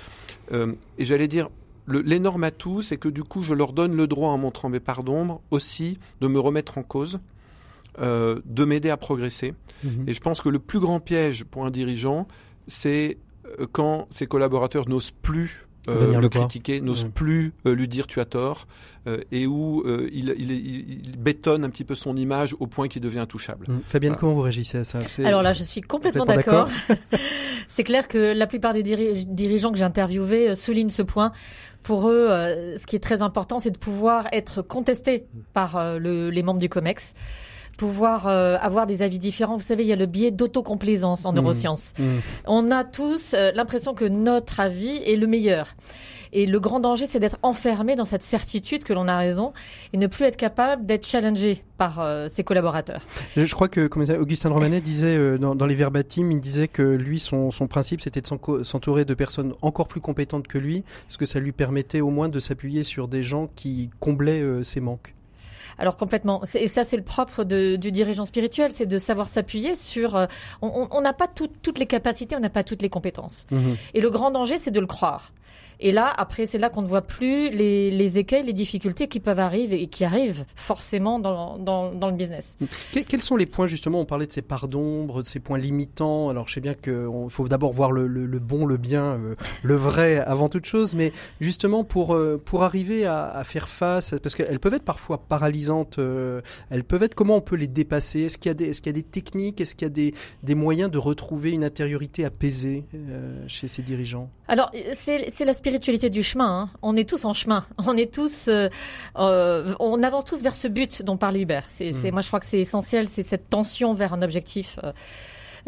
Euh, et j'allais dire, l'énorme atout, c'est que du coup, je leur donne le droit, en montrant mes parts d'ombre, aussi de me remettre en cause, euh, de m'aider à progresser. Mhm. Et je pense que le plus grand piège pour un dirigeant, c'est euh, quand ses collaborateurs n'osent plus euh, le, critiquer, n'ose plus euh, lui dire tu as tort, euh, et où il, il, il, bétonne un petit peu son image au point qu'il devient intouchable. Mmh. Fabienne, comment vous réagissez à ça Alors là, je suis complètement, d'accord. *laughs* C'est clair que la plupart des dirigeants que j'ai interviewés soulignent ce point. Pour eux, ce qui est très important, c'est de pouvoir être contesté par le, les membres du COMEX pouvoir euh, avoir des avis différents. Vous savez, il y a le biais d'autocomplaisance en mmh. neurosciences. Mmh. On a tous euh, l'impression que notre avis est le meilleur. Et le grand danger, c'est d'être enfermé dans cette certitude que l'on a raison et ne plus être capable d'être challengé par euh, ses collaborateurs. Je crois que comme Augustin Romanet disait dans, dans, les verbatim, il disait que lui, son, son principe, c'était de s'entourer de personnes encore plus compétentes que lui, parce que ça lui permettait au moins de s'appuyer sur des gens qui comblaient ses manques. Alors complètement. Et ça, c'est le propre du dirigeant spirituel, c'est de savoir s'appuyer sur. Euh, on n'a pas toutes les capacités, on n'a pas toutes les compétences. Mhm. Et le grand danger, c'est de le croire. Et là, après, c'est là qu'on ne voit plus les, les, écueils, les difficultés qui peuvent arriver et qui arrivent forcément dans, dans, dans le business. quels sont les points, justement, on parlait de ces parts d'ombre, de ces points limitants. Alors, je sais bien qu'il faut d'abord voir le, le, bon, le bien, euh, le vrai avant toute chose, mais justement, pour, euh, pour arriver à, à faire face, parce qu'elles peuvent être parfois paralysantes, euh, elles peuvent être, comment on peut les dépasser? Est-ce qu'il y, a des, est qu'il y a des techniques? Est-ce qu'il y a des, des moyens de retrouver une intériorité apaisée chez ces dirigeants? Alors, c'est l'aspect spiritualité du chemin. Hein. On est tous en chemin. On est tous, euh, euh, on avance tous vers ce but dont parle Hubert. C'est, mm. moi, je crois que c'est essentiel, c'est cette tension vers un objectif. Euh,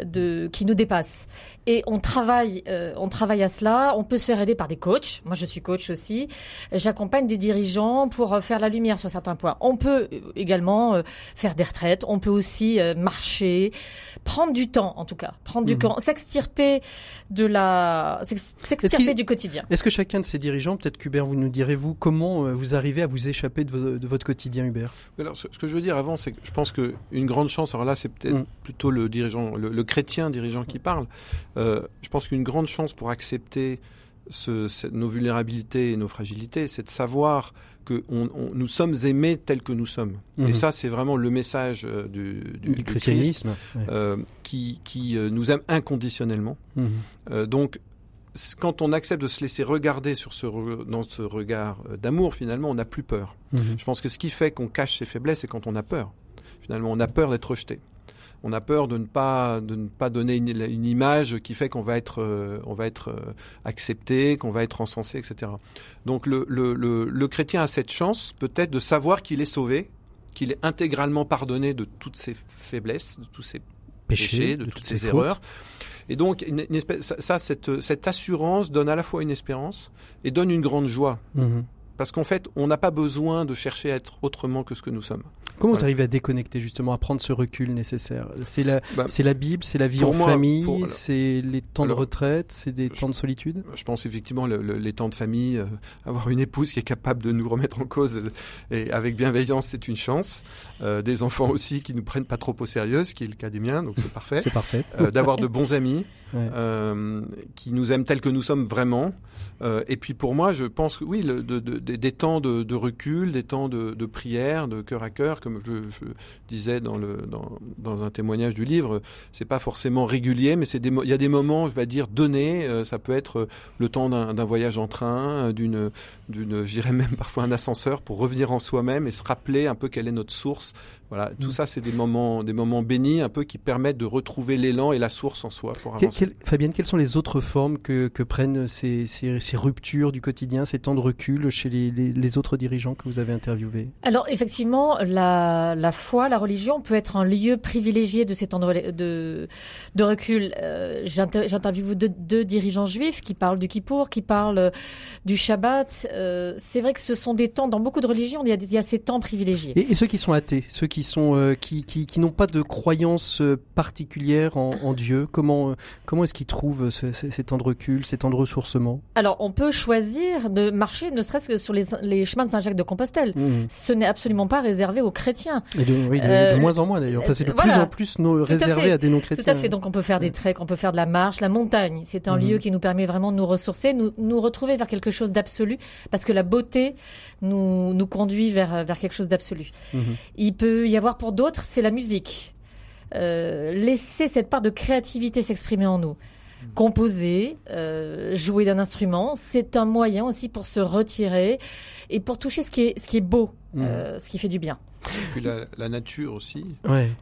de, qui nous dépasse. Et on travaille, euh, on travaille à cela. On peut se faire aider par des coachs. Moi, je suis coach aussi. J'accompagne des dirigeants pour euh, faire la lumière sur certains points. On peut euh, également faire des retraites. On peut aussi marcher, prendre du temps, en tout cas, prendre du mmh. temps, s'extirper de la, s'extirper du quotidien. Est-ce que chacun de ces dirigeants, peut-être qu'Hubert, vous nous direz-vous comment vous arrivez à vous échapper de, votre quotidien, Hubert? Alors, ce, que je veux dire avant, c'est que je pense que une grande chance. Alors là, c'est peut-être mmh. plutôt le dirigeant, le, le chrétien dirigeant qui parle. Euh, je pense qu'une grande chance pour accepter ce, nos vulnérabilités et nos fragilités, c'est de savoir que on, nous sommes aimés tels que nous sommes. Et mhm. ça, c'est vraiment le message euh, du, du, christianisme euh, qui, qui euh, nous aime inconditionnellement. Mhm. donc, quand on accepte de se laisser regarder sur ce dans ce regard d'amour, finalement, on n'a plus peur. Mhm. Je pense que ce qui fait qu'on cache ses faiblesses, c'est quand on a peur. Finalement, on a peur d'être rejeté on a peur de ne pas de ne pas donner une, image qui fait qu'on va être euh, on va être euh, accepté, qu'on va être encensé, etc. Donc le, le, le, chrétien a cette chance peut-être de savoir qu'il est sauvé, qu'il est intégralement pardonné de toutes ses faiblesses, de tous ses péchés, de, toutes, ses, erreurs. Et donc, ça, cette, cette, assurance donne à la fois une espérance et donne une grande joie. Mhm. Parce qu'en fait, on n'a pas besoin de chercher à être autrement que ce que nous sommes. Comment vous arrivez à déconnecter justement, à prendre ce recul nécessaire? C'est la, bah, c'est la Bible, c'est la vie en famille, c'est les temps de retraite, c'est des temps de solitude? Je pense effectivement les temps de famille, euh, avoir une épouse qui est capable de nous remettre en cause euh, et avec bienveillance, c'est une chance. Euh, des enfants aussi qui nous prennent pas trop au sérieux, ce qui est le cas des miens, donc c'est parfait. *laughs* c'est parfait. D'avoir de bons amis qui nous aiment tels que nous sommes vraiment. Et puis pour moi, je pense que oui, des temps de, recul, des temps de, prière, de cœur à cœur, comme je, disais dans, le, dans, un témoignage du livre, c'est pas forcément régulier, mais c'est il y a des moments, je vais dire, donnés. Euh, ça peut être le temps d'un voyage en train, euh, d'une, d'une, j'irais même *laughs* parfois un ascenseur pour revenir en soi-même et se rappeler un peu quelle est notre source, voilà, tout mm. ça, c'est des moments, des moments bénis, un peu qui permettent de retrouver l'élan et la source en soi pour avancer. Fabienne, quelles sont les autres formes que, que prennent ces, ces, ces, ruptures du quotidien, ces temps de recul chez les, les, les, autres dirigeants que vous avez interviewés? Alors, effectivement, la, la foi, la religion peut être un lieu privilégié de ces temps de, de, de recul. Euh, J'interviewe deux, deux, dirigeants juifs qui parlent du Kippour, qui parlent euh, du Shabbat. Euh, c'est vrai que ce sont des temps, dans beaucoup de religions, il y a, il y a ces temps privilégiés. Et, et ceux qui sont athées, ceux qui qui sont euh, qui, qui, qui n'ont pas de croyance euh, particulière en, en, Dieu Comment euh, comment est-ce qu'ils trouvent ce, ces temps de recul, ces temps de ressourcement? Alors on peut choisir de marcher, ne serait-ce que sur les, les chemins de Saint-Jacques de Compostelle. Mmh. Ce n'est absolument pas réservé aux chrétiens. Et de, oui, de, de moins en moins d'ailleurs. Enfin, c'est de plus en plus réservé à, des non-chrétiens. Tout à fait. Donc on peut faire des treks, on peut faire de la marche, la montagne. C'est un mmh. lieu qui nous permet vraiment de nous ressourcer, nous nous retrouver vers quelque chose d'absolu, parce que la beauté nous nous conduit vers vers quelque chose d'absolu. Mmh. Il peut y avoir pour d'autres, c'est la musique. Euh, laisser cette part de créativité s'exprimer en nous. Composer, euh, jouer d'un instrument, c'est un moyen aussi pour se retirer et pour toucher ce qui est, ce qui est beau, mmh. euh, ce qui fait du bien. Et puis la, la nature aussi.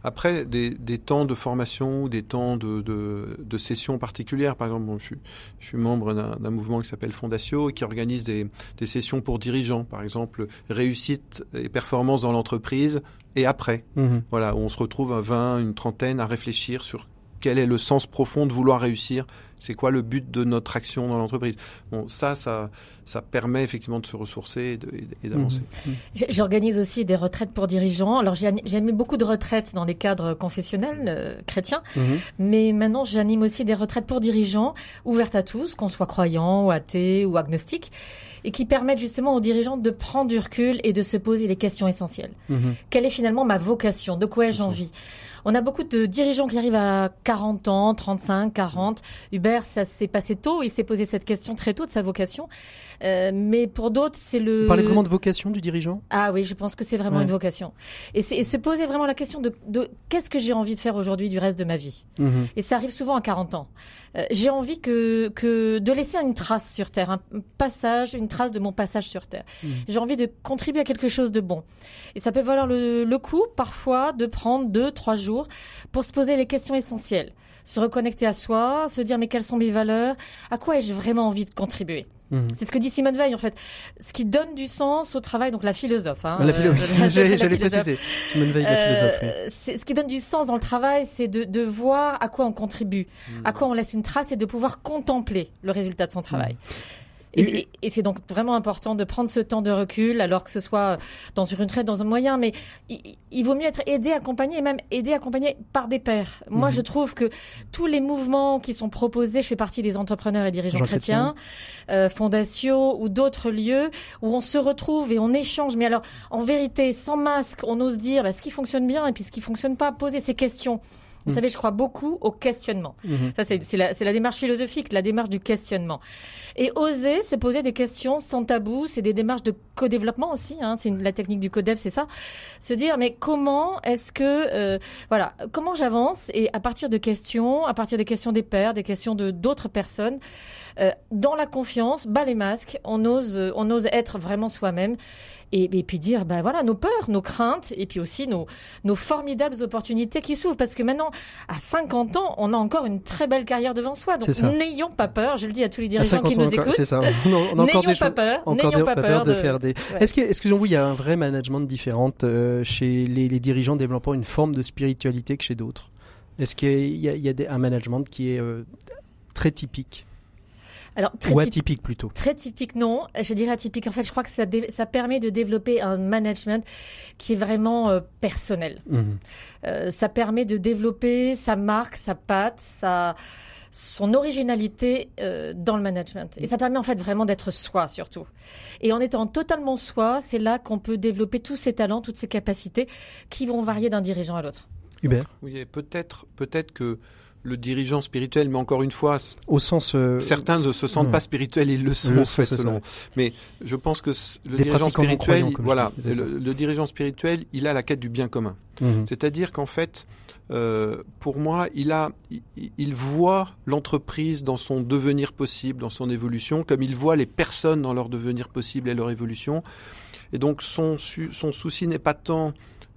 Après, des, des, temps de formation, des temps de, de, de sessions particulières. Par exemple, bon, je, suis, je suis membre d'un mouvement qui s'appelle Fondatio et qui organise des, des sessions pour dirigeants. Par exemple, réussite et performance dans l'entreprise et après. Mhm. Voilà, où on se retrouve à 20, une trentaine à réfléchir sur quel est le sens profond de vouloir réussir c'est quoi le but de notre action dans l'entreprise? Bon, ça, ça, ça permet effectivement de se ressourcer et d'avancer. Mmh. Mmh. J'organise aussi des retraites pour dirigeants. Alors j'anime beaucoup de retraites dans les cadres confessionnels euh, chrétiens, mmh. mais maintenant j'anime aussi des retraites pour dirigeants ouvertes à tous, qu'on soit croyant ou athée ou agnostique, et qui permettent justement aux dirigeants de prendre du recul et de se poser les questions essentielles. Quelle est finalement ma vocation? De quoi ai-je envie? On a beaucoup de dirigeants qui arrivent à 40 ans, 35, 40. Hubert, ça s'est passé tôt. Il s'est posé cette question très tôt de sa vocation. Euh, mais pour d'autres, c'est le. Vous parlez vraiment de vocation du dirigeant? Ah oui, je pense que c'est vraiment une vocation. Et, et, se poser vraiment la question de, de qu'est-ce que j'ai envie de faire aujourd'hui du reste de ma vie? Mhm. Et ça arrive souvent à 40 ans. Euh, j'ai envie que, que de laisser une trace sur Terre, un passage, une trace de mon passage sur Terre. Mhm. J'ai envie de contribuer à quelque chose de bon. Et ça peut valoir le, le coup, parfois, de prendre deux, trois jours pour se poser les questions essentielles. Se reconnecter à soi, se dire mais quelles sont mes valeurs, à quoi ai-je vraiment envie de contribuer? Mhm. C'est ce que dit Simone Veil en fait. Ce qui donne du sens au travail, donc la philosophe. Hein, la philosophe. *laughs* Euh, J'allais préciser. Simone Veil, la philosophe. Euh, ce qui donne du sens dans le travail, c'est de, de, voir à quoi on contribue, mhm. à quoi on laisse une trace et de pouvoir contempler le résultat de son travail. Mhm. Et, c'est donc vraiment important de prendre ce temps de recul, alors que ce soit dans une retraite, dans un moyen, mais il, vaut mieux être aidé, accompagné, et même aidé, accompagné par des pairs. Moi, mhm. je trouve que tous les mouvements qui sont proposés, je fais partie des entrepreneurs et dirigeants chrétiens, euh, fondations ou d'autres lieux où on se retrouve et on échange. Mais alors, en vérité, sans masque, on ose dire bah, ce qui fonctionne bien et puis ce qui fonctionne pas, poser ces questions Vous Mhm. savez, je crois beaucoup au questionnement. Mhm. Ça, c'est la, la démarche philosophique, la démarche du questionnement. Et oser se poser des questions sans tabou, c'est des démarches de co-développement aussi. Hein, c'est la technique du codev, c'est ça. Se dire, mais comment est-ce que, euh, voilà, comment j'avance Et à partir de questions, à partir des questions des pairs, des questions de d'autres personnes, euh, dans la confiance, bas les masques, on ose, euh, on ose être vraiment soi-même. Et, et puis dire, ben voilà, nos peurs, nos craintes, et puis aussi nos, nos formidables opportunités qui s'ouvrent. Parce que maintenant, à 50 ans, on a encore une très belle carrière devant soi. Donc n'ayons pas peur, je le dis à tous les dirigeants 50 qui nous encore, écoutent. c'est ça. On a, encore des pas peur, n'ayons des- pas peur de de faire des. Ouais. Est-ce que, excusez-vous, il y a un vrai management différent euh, chez les, les dirigeants développant une forme de spiritualité que chez d'autres? Est-ce qu'il y a, il y a des- un management qui est euh, très typique? Alors, très ou typ- atypique plutôt Très typique, non. Je dirais atypique. En fait, je crois que ça, dé- ça permet de développer un management qui est vraiment euh, personnel. Mhm. Euh, ça permet de développer sa marque, sa patte, sa son originalité euh, dans le management. Et ça permet en fait vraiment d'être soi surtout. Et en étant totalement soi, c'est là qu'on peut développer tous ses talents, toutes ses capacités qui vont varier d'un dirigeant à l'autre. Hubert, Oui, et peut-être, peut-être que le dirigeant spirituel, mais encore une fois, au sens euh, certains ne se sentent hmm. pas spirituels, ils le sont Le en fait selon. Mais je pense que le Des dirigeant spirituel, il- voilà, dis, le, le dirigeant spirituel, il a la quête du bien commun. mhm. C'est-à-dire qu'en fait, euh, pour moi, il a, il, il voit l'entreprise dans son devenir possible, dans son évolution, comme il voit les personnes dans leur devenir possible et leur évolution. Et donc, son, son souci n'est pas tant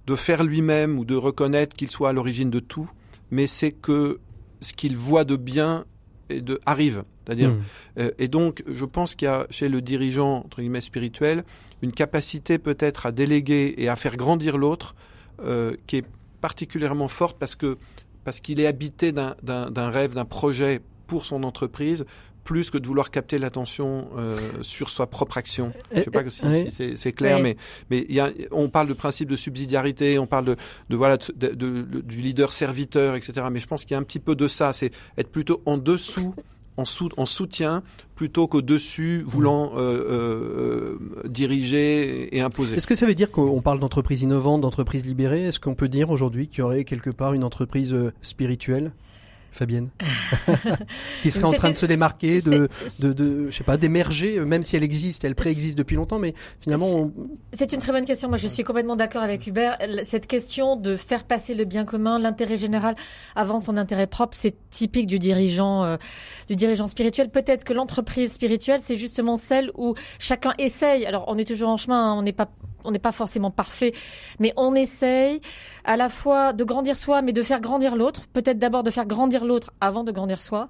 de faire lui-même ou de reconnaître qu'il soit à l'origine de tout, mais c'est que ce qu'il voit de bien et de arrive. C'est-à-dire, Mhm. euh, et donc, je pense qu'il y a chez le dirigeant, entre guillemets, spirituel, une capacité peut-être à déléguer et à faire grandir l'autre euh, qui est particulièrement forte parce que parce qu'il est habité d'un rêve, d'un projet pour son entreprise, plus que de vouloir capter l'attention euh, sur sa propre action. Je sais pas si, Oui. si c'est clair, Oui. mais mais il y a, on parle de principe de subsidiarité, on parle de, de voilà de- du leader serviteur, etc. Mais je pense qu'il y a un petit peu de ça, c'est être plutôt en dessous, en, sou, en soutien, plutôt qu'au-dessus, voulant euh, euh, euh, diriger et imposer. Est-ce que ça veut dire qu'on parle d'entreprise innovante, d'entreprise libérée Est-ce qu'on peut dire aujourd'hui qu'il y aurait quelque part une entreprise euh, spirituelle? Fabienne *laughs* qui serait en train de se démarquer de, de, de je sais pas d'émerger euh, même si elle existe elle préexiste depuis longtemps mais finalement on- C'est une très bonne question. Moi, je suis complètement d'accord avec Hubert. Cette question de faire passer le bien commun, l'intérêt général avant son intérêt propre, c'est typique du dirigeant, euh, du dirigeant spirituel. Peut-être que l'entreprise spirituelle, c'est justement celle où chacun essaye. Alors, on est toujours en chemin. hein, on n'est pas, on n'est pas forcément parfait, mais on essaye à la fois de grandir soi, mais de faire grandir l'autre. Peut-être d'abord de faire grandir l'autre avant de grandir soi.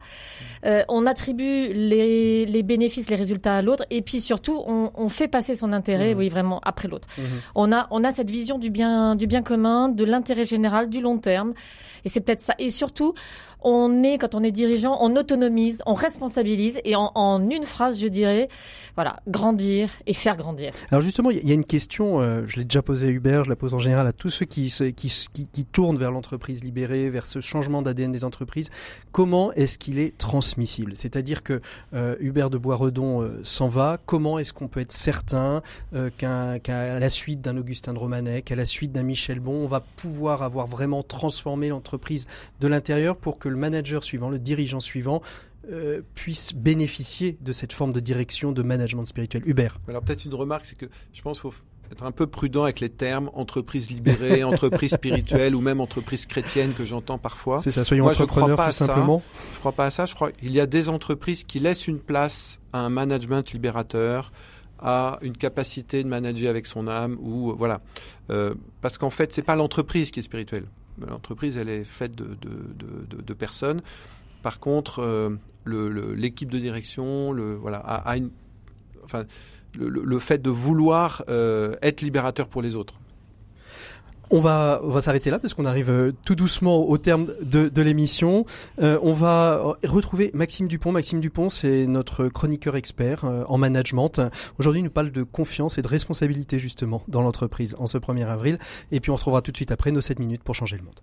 Euh, on attribue les, les bénéfices, les résultats à l'autre, et puis surtout, on, on fait passer son intérêt, Mhm. oui, vraiment après l'autre. Mhm. On a, on a cette vision du bien, du bien commun, de l'intérêt général, du long terme, et c'est peut-être ça. Et surtout, on est, quand on est dirigeant, on autonomise, on responsabilise, et en, en une phrase, je dirais, voilà, grandir et faire grandir. alors justement il y a- une question euh, je l'ai déjà posée à Hubert je la pose en général à tous ceux qui se- qui, tournent vers l'entreprise libérée vers ce changement d'ADN des entreprises comment est-ce qu'il est transmissible? C'est-à-dire que euh, Hubert de Boisredon euh, s'en va comment est-ce qu'on peut être certain euh, qu'à la suite d'un Augustin de Romanet, qu'à la suite d'un Michel Bon, on va pouvoir avoir vraiment transformé l'entreprise de l'intérieur pour que le manager suivant, le dirigeant suivant, puisse bénéficier de cette forme de direction, de management spirituel? Hubert. Alors peut-être une remarque, c'est que je pense qu'il faut être un peu prudent avec les termes entreprise libérée, *laughs* entreprise spirituelle ou même entreprise chrétienne que j'entends parfois. C'est ça, soyons Moi, je crois entrepreneurs pas tout simplement. Je crois pas à ça. Je crois qu'il y a des entreprises qui laissent une place à un management libérateur, à une capacité de manager avec son âme ou euh, voilà. Euh, parce qu'en fait, c'est pas l'entreprise qui est spirituelle. L'entreprise, elle est faite de, de, de, de, de personnes. Par contre, euh, le- le- l'équipe de direction, le voilà, a, a une, enfin, le, fait de vouloir euh, être libérateur pour les autres. On va, on va s'arrêter là parce qu'on arrive euh, tout doucement au terme de, de l'émission. Euh, on va retrouver Maxime Dupont. Maxime Dupont, c'est notre chroniqueur expert en management. Aujourd'hui, il nous parle de confiance et de responsabilité justement dans l'entreprise en ce 1er avril. Et puis on retrouvera tout de suite après nos 7 minutes pour changer le monde.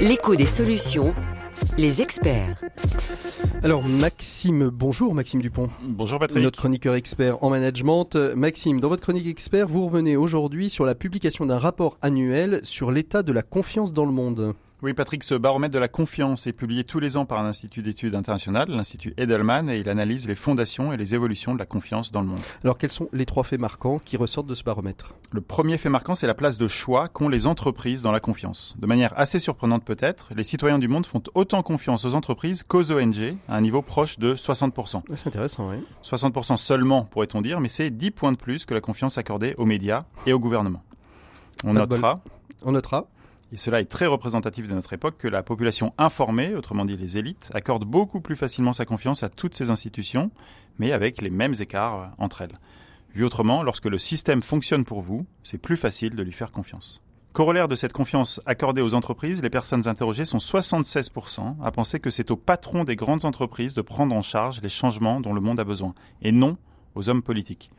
L'écho des solutions, les experts. Alors Maxime, bonjour Maxime Dupont. Bonjour Patrick. Notre chroniqueur expert en management. Euh, Maxime, dans votre chronique expert, vous revenez aujourd'hui sur la publication d'un rapport annuel sur l'état de la confiance dans le monde. Oui, Patrick, ce baromètre de la confiance est publié tous les ans par un institut d'études international, l'Institut Edelman, et il analyse les fondations et les évolutions de la confiance dans le monde. Alors, quels sont les trois faits marquants qui ressortent de ce baromètre? Le premier fait marquant, c'est la place de choix qu'ont les entreprises dans la confiance. De manière assez surprenante peut-être, les citoyens du monde font autant confiance aux entreprises qu'aux ONG, à un niveau proche de 60%. C'est intéressant, oui. 60% seulement, pourrait-on dire, mais c'est 10 points de plus que la confiance accordée aux médias et au gouvernement. On notera. On notera et cela est très représentatif de notre époque, que la population informée, autrement dit les élites, accorde beaucoup plus facilement sa confiance à toutes ces institutions, mais avec les mêmes écarts euh, entre elles. Vu autrement, lorsque le système fonctionne pour vous, c'est plus facile de lui faire confiance. Corollaire de cette confiance accordée aux entreprises, les personnes interrogées sont 76% à penser que c'est aux patrons des grandes entreprises de prendre en charge les changements dont le monde a besoin, et non aux hommes politiques.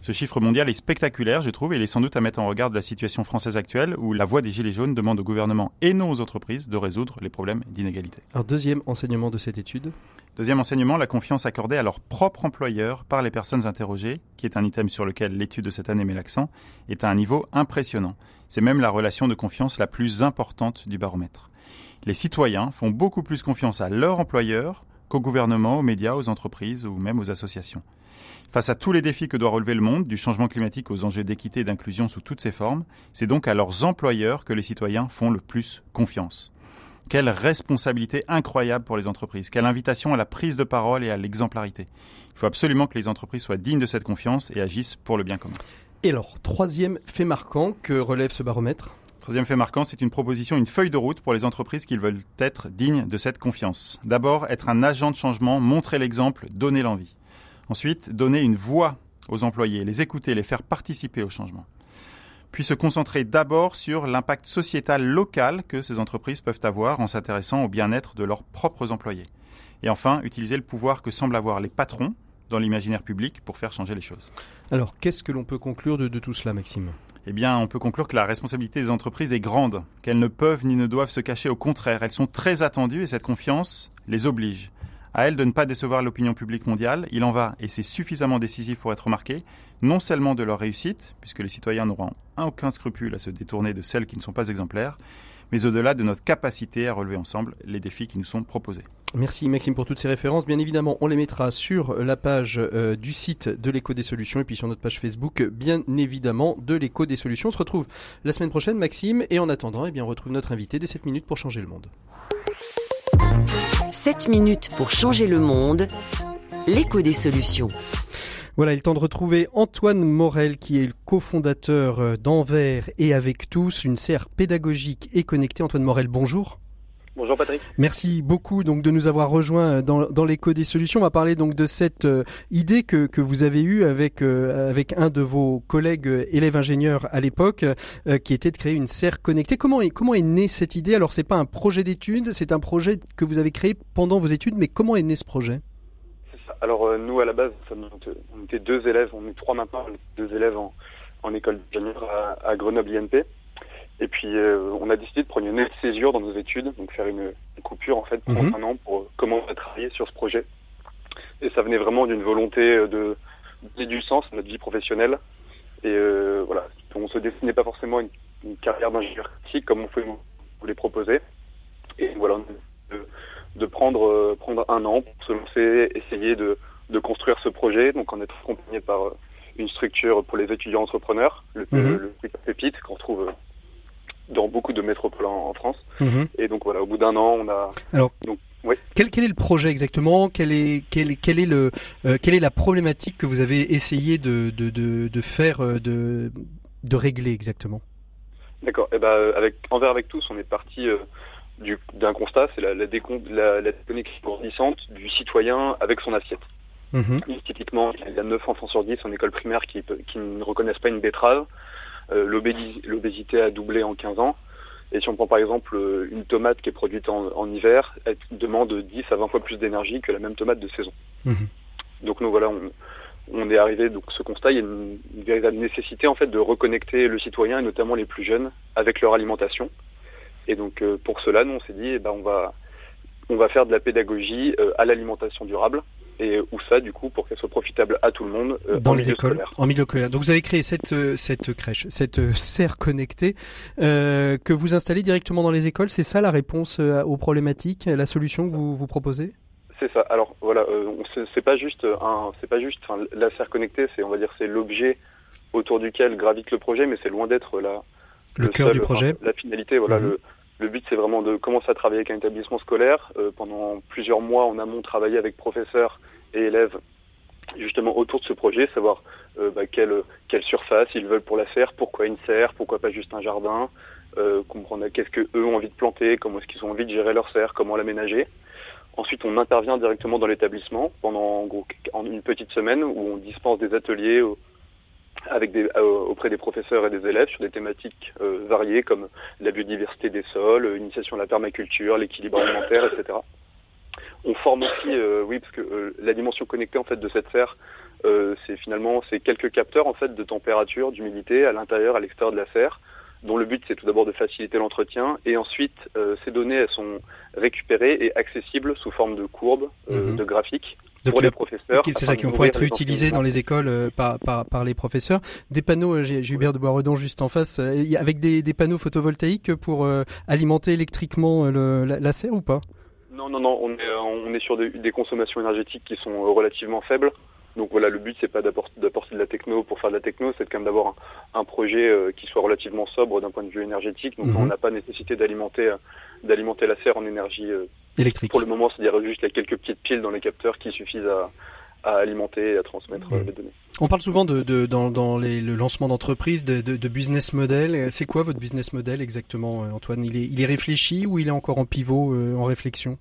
Ce chiffre mondial est spectaculaire, je trouve, et il est sans doute à mettre en regard de la situation française actuelle où la voix des Gilets jaunes demande au gouvernement et non aux entreprises de résoudre les problèmes d'inégalité. Alors, deuxième enseignement de cette étude Deuxième enseignement, la confiance accordée à leur propre employeur par les personnes interrogées, qui est un item sur lequel l'étude de cette année met l'accent, est à un niveau impressionnant. C'est même la relation de confiance la plus importante du baromètre. Les citoyens font beaucoup plus confiance à leur employeur qu'au gouvernement, aux médias, aux entreprises ou même aux associations. Face à tous les défis que doit relever le monde, du changement climatique aux enjeux d'équité et d'inclusion sous toutes ses formes, c'est donc à leurs employeurs que les citoyens font le plus confiance. Quelle responsabilité incroyable pour les entreprises, quelle invitation à la prise de parole et à l'exemplarité. Il faut absolument que les entreprises soient dignes de cette confiance et agissent pour le bien commun. Et alors, troisième fait marquant que relève ce baromètre? Troisième fait marquant, c'est une proposition, une feuille de route pour les entreprises qui veulent être dignes de cette confiance. D'abord, être un agent de changement, montrer l'exemple, donner l'envie. Ensuite, donner une voix aux employés, les écouter, les faire participer au changement. Puis se concentrer d'abord sur l'impact sociétal local que ces entreprises peuvent avoir en s'intéressant au bien-être de leurs propres employés. Et enfin, utiliser le pouvoir que semblent avoir les patrons dans l'imaginaire public pour faire changer les choses. Alors, qu'est-ce que l'on peut conclure de, tout cela, Maxime? Eh bien, on peut conclure que la responsabilité des entreprises est grande, qu'elles ne peuvent ni ne doivent se cacher. Au contraire, elles sont très attendues et cette confiance les oblige à elle de ne pas décevoir l'opinion publique mondiale. Il en va, et c'est suffisamment décisif pour être remarqué, non seulement de leur réussite, puisque les citoyens n'auront aucun scrupule à se détourner de celles qui ne sont pas exemplaires, mais au-delà de notre capacité à relever ensemble les défis qui nous sont proposés. Merci Maxime pour toutes ces références. Bien évidemment, on les mettra sur la page euh, du site de l'écho des solutions et puis sur notre page Facebook, bien évidemment, de l'écho des solutions. On se retrouve la semaine prochaine, Maxime, et en attendant, eh bien, on retrouve notre invité des 7 minutes pour changer le monde. 7 minutes pour changer le monde, l'écho des solutions. Voilà, il est temps de retrouver Antoine Morel, qui est le cofondateur euh, d'Envers et avec tous, une serre pédagogique et connectée. Antoine Morel, bonjour. Bonjour Patrick. Merci beaucoup donc de nous avoir rejoints dans, dans l'écho des solutions. On va parler donc de cette euh, idée que, que vous avez eue avec euh, avec un de vos collègues euh, élèves ingénieurs à l'époque, qui était de créer une serre connectée. Comment est comment est née cette idée? Alors c'est pas un projet d'études, c'est un projet que vous avez créé pendant vos études, mais comment est né ce projet? Alors nous à la base, on était deux élèves, on est trois maintenant, deux élèves en, en école d'ingénieur à, à Grenoble INP. Et puis, euh, on a décidé de prendre une année de césure dans nos études, donc faire une, coupure en fait pendant mhm. un an pour euh, commencer à travailler sur ce projet. Et ça venait vraiment d'une volonté euh, de donner du sens à notre vie professionnelle. Et euh, voilà, on se destinait pas forcément une, une carrière d'ingénieur critique comme on pouvait vous les proposer. Et voilà, de, de prendre prendre un an pour se lancer, essayer de, de construire ce projet, donc en être accompagné par une structure pour les étudiants entrepreneurs, le, mhm. le, le Pépite, qu'on retrouve dans beaucoup de métropoles en, France. Mhm. Et donc voilà, au bout d'un an, on a. Alors, donc, quel, quel, est le projet exactement? Quel est, quel, quel est le, euh, Quelle est la problématique que vous avez essayé de, de, de, de faire, euh, de, de régler exactement? D'accord. Et eh ben, euh, avec envers avec tous, on est parti d'un constat, c'est la, la, la, la déconnexion grandissante du citoyen avec son assiette. Mhm. Typiquement, il y a 9 enfants sur 10 en école primaire qui, qui ne reconnaissent pas une betterave. Euh, l'obésité a doublé en 15 ans. Et si on prend par exemple euh, une tomate qui est produite en, hiver, elle demande 10 à 20 fois plus d'énergie que la même tomate de saison. Mhm. Donc nous voilà, on, est arrivé donc ce constat, il y a une, véritable nécessité en fait de reconnecter le citoyen et notamment les plus jeunes avec leur alimentation. Et donc euh, pour cela, nous on s'est dit, eh ben on va on va faire de la pédagogie à l'alimentation durable et où ça, du coup, pour qu'elle soit profitable à tout le monde dans les écoles, en milieu scolaire. Donc vous avez créé cette cette crèche, cette serre connectée que vous installez directement dans les écoles. C'est ça la réponse aux problématiques, la solution que vous vous proposez? C'est ça. Alors voilà, euh, c'est pas juste un, c'est pas juste. la serre connectée, c'est on va dire c'est l'objet autour duquel gravite le projet, mais c'est loin d'être la le, cœur du projet. la finalité, voilà. Mhm. Le, le but, c'est vraiment de commencer à travailler avec un établissement scolaire. Euh, pendant plusieurs mois en amont, travailler avec professeurs et élèves justement autour de ce projet, savoir euh, bah, quelle, quelle surface ils veulent pour la serre, pourquoi une serre, pourquoi pas juste un jardin, euh, comprendre qu'est-ce que eux ont envie de planter, comment est-ce qu'ils ont envie de gérer leur serre, comment l'aménager. Ensuite, on intervient directement dans l'établissement pendant en une petite semaine où on dispense des ateliers euh, auprès des professeurs et des élèves sur des thématiques variées comme la biodiversité des sols, l'initiation à la permaculture, l'équilibre alimentaire, etc. On forme aussi, euh, oui, parce que la dimension connectée en fait de cette serre, c'est finalement c'est quelques capteurs en fait de température, d'humidité à l'intérieur, à l'extérieur de la serre, dont le but c'est tout d'abord de faciliter l'entretien et ensuite euh, ces données elles sont récupérées et accessibles sous forme de courbes, euh, mhm. de graphiques pour les professeurs. C'est ça qui pouvoir être utilisé dans les écoles euh, par, par, par, les professeurs. Des panneaux, j'ai Hubert de Boisredon juste en face, avec des, des, panneaux photovoltaïques pour alimenter électriquement le, la, serre ou pas? Non, non, non, on est, on est sur des, des consommations énergétiques qui sont relativement faibles. Donc voilà, le but c'est pas d'apporter de la techno pour faire de la techno, c'est quand même d'avoir un, projet euh, qui soit relativement sobre d'un point de vue énergétique. Donc mhm. on n'a pas nécessité d'alimenter euh, d'alimenter la serre en énergie euh, électrique. Pour le moment, c'est-à-dire juste a quelques petites piles dans les capteurs qui suffisent à, alimenter et à transmettre mhm. les données. On parle souvent de, dans, dans les, le lancement d'entreprise, de, de, business model. C'est quoi votre business model exactement, Antoine? Il est, il est réfléchi ou il est encore en pivot, en réflexion?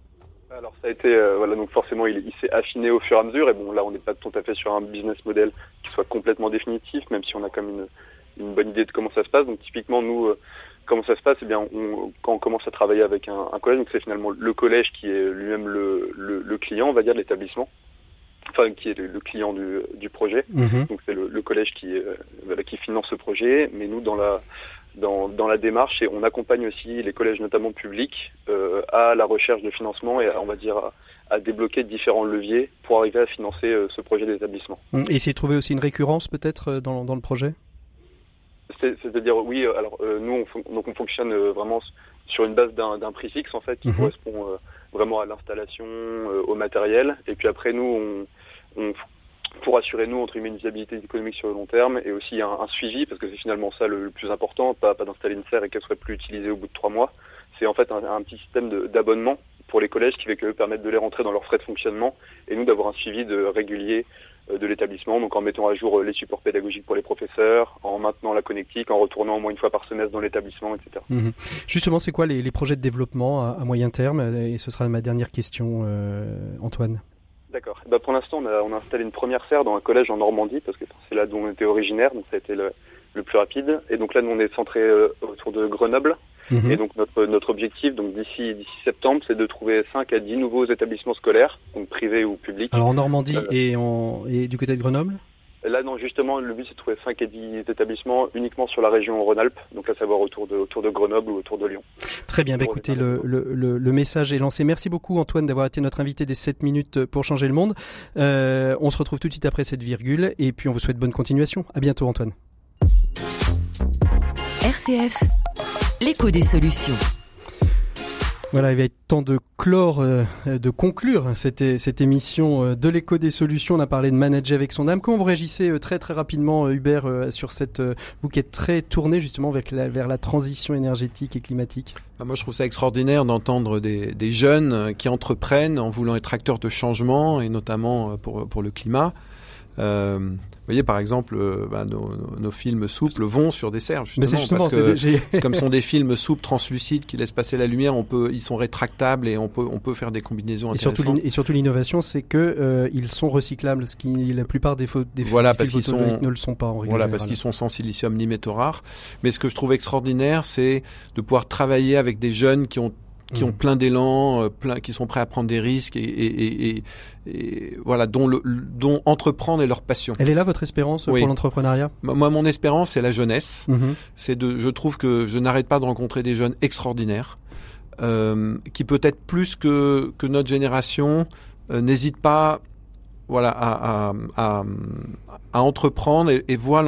Alors ça a été euh, voilà donc forcément il, s'est affiné au fur et à mesure. Et bon là on n'est pas tout à fait sur un business model qui soit complètement définitif même si on a quand même une, une bonne idée de comment ça se passe. Donc typiquement nous euh, comment ça se passe? Eh bien on, quand on commence à travailler avec un, un collège donc c'est finalement le collège qui est lui-même le, le, le, client on va dire de l'établissement. Enfin qui est le, client du, du projet. Mm-hmm. donc c'est le, le, collège qui euh, voilà, qui finance ce projet. Mais nous dans la dans, dans, la démarche et on accompagne aussi les collèges notamment publics euh, à la recherche de financement et à, on va dire à, débloquer différents leviers pour arriver à financer euh, ce projet d'établissement. Mmh. Et essayer de trouver aussi une récurrence peut-être euh, dans, dans le projet? C'est-à-dire oui, alors nous on, donc on fonctionne vraiment sur une base d'un prix fixe en fait qui mmh. correspond vraiment à l'installation, au matériel et puis après nous on, on pour assurer nous entre une viabilité économique sur le long terme et aussi un, suivi parce que c'est finalement ça le, plus important, pas, d'installer une serre et qu'elle soit plus utilisée au bout de trois mois. C'est en fait un, petit système d'abonnement pour les collèges qui va permettre de les rentrer dans leurs frais de fonctionnement et nous d'avoir un suivi régulier euh, de l'établissement, donc en mettant à jour euh, les supports pédagogiques pour les professeurs, en maintenant la connectique, en retournant au moins une fois par semestre dans l'établissement, etc. Mhm. Justement, c'est quoi les, projets de développement à, à, moyen terme? Et ce sera ma dernière question, euh, Antoine. D'accord. Bah pour l'instant, on a, on a, installé une première serre dans un collège en Normandie, parce que c'est là d'où on était originaire, donc ça a été le, le plus rapide. Et donc là, nous, on est centré euh, autour de Grenoble. Mhm. Et donc notre, notre objectif, donc d'ici d'ici septembre, c'est de trouver 5 à 10 nouveaux établissements scolaires, donc privés ou publics. Alors en Normandie euh, et, en, et du côté de Grenoble? Là, non, justement, le but, c'est de trouver 5 et 10 établissements uniquement sur la région Rhône-Alpes, donc à savoir autour de, autour de Grenoble ou autour de Lyon. Très bien, bah, écoutez, le, le, le, message est lancé. Merci beaucoup, Antoine, d'avoir été notre invité des 7 minutes pour changer le monde. Euh, on se retrouve tout de suite après cette virgule, et puis on vous souhaite bonne continuation. À bientôt, Antoine. RCF, l'écho des solutions. Voilà, il va être temps de clore, euh, de conclure cette, cette émission euh, de l'écho des solutions. On a parlé de manager avec son âme. Comment vous réagissez euh, très très rapidement, Hubert, sur cette vous qui êtes très tourné justement vers la, vers la transition énergétique et climatique? Bah, Moi, je trouve ça extraordinaire d'entendre des, des jeunes qui entreprennent en voulant être acteurs de changement et notamment pour pour le climat. Euh, voyez, par exemple, euh, bah, nos, nos, films souples vont sur des serres, justement, justement parce que comme sont des *laughs* films souples, translucides, qui laissent passer la lumière, on peut, ils sont rétractables et on peut, on peut faire des combinaisons et Surtout et surtout, l'innovation, c'est que euh, ils sont recyclables, ce qui la plupart des, faux, des voilà, parce qu'ils sont, ne le sont pas en Voilà, parce qu'ils sont sans silicium ni métaux rares. Mais ce que je trouve extraordinaire, c'est de pouvoir travailler avec des jeunes qui ont qui ont mm. plein d'élan, euh, plein, qui sont prêts à prendre des risques et, et, et, et voilà, dont, le, dont entreprendre est leur passion. Elle est là votre espérance pour l'entrepreneuriat? Moi, mon espérance, c'est la jeunesse. Mm-hmm. C'est de, je trouve que je n'arrête pas de rencontrer des jeunes extraordinaires, euh, qui peut-être plus que que notre génération euh, n'hésitent pas voilà, à, à, à, entreprendre et, et voit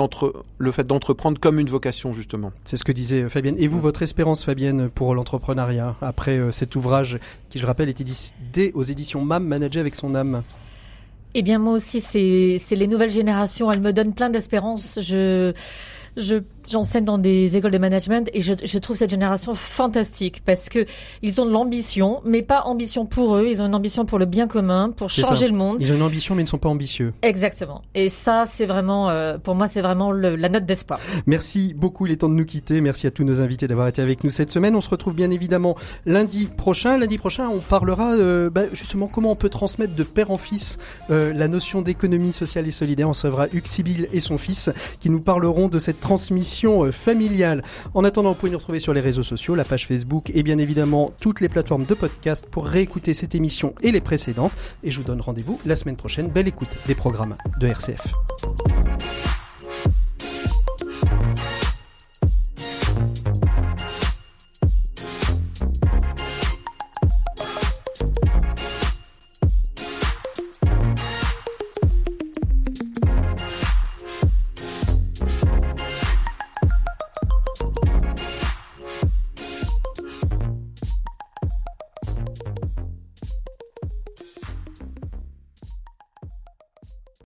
le fait d'entreprendre comme une vocation justement. C'est ce que disait euh, Fabienne. Et vous, votre espérance, Fabienne, pour l'entrepreneuriat après euh, cet ouvrage qui, je rappelle, est édité aux éditions MAM, Manager avec son âme? Eh bien, moi aussi, c'est les nouvelles générations. Elles me donnent plein d'espérance. Je je j'enseigne dans des écoles de management et je, je, trouve cette génération fantastique parce que ils ont de l'ambition, mais pas ambition pour eux. Ils ont une ambition pour le bien commun, pour changer le monde. Ils ont une ambition, mais ils ne sont pas ambitieux. Exactement. Et ça, c'est vraiment, euh, pour moi, c'est vraiment le, la note d'espoir. Merci beaucoup. Il est temps de nous quitter. Merci à tous nos invités d'avoir été avec nous cette semaine. On se retrouve bien évidemment lundi prochain. Lundi prochain, on parlera euh, bah, justement comment on peut transmettre de père en fils euh, la notion d'économie sociale et solidaire. On recevra Hugues Sibyl et son fils qui nous parleront de cette transmission euh, familiale. En attendant, vous pouvez nous retrouver sur les réseaux sociaux, la page Facebook et bien évidemment toutes les plateformes de podcast pour réécouter cette émission et les précédentes. Et je vous donne rendez-vous la semaine prochaine. Belle écoute des programmes de RCF.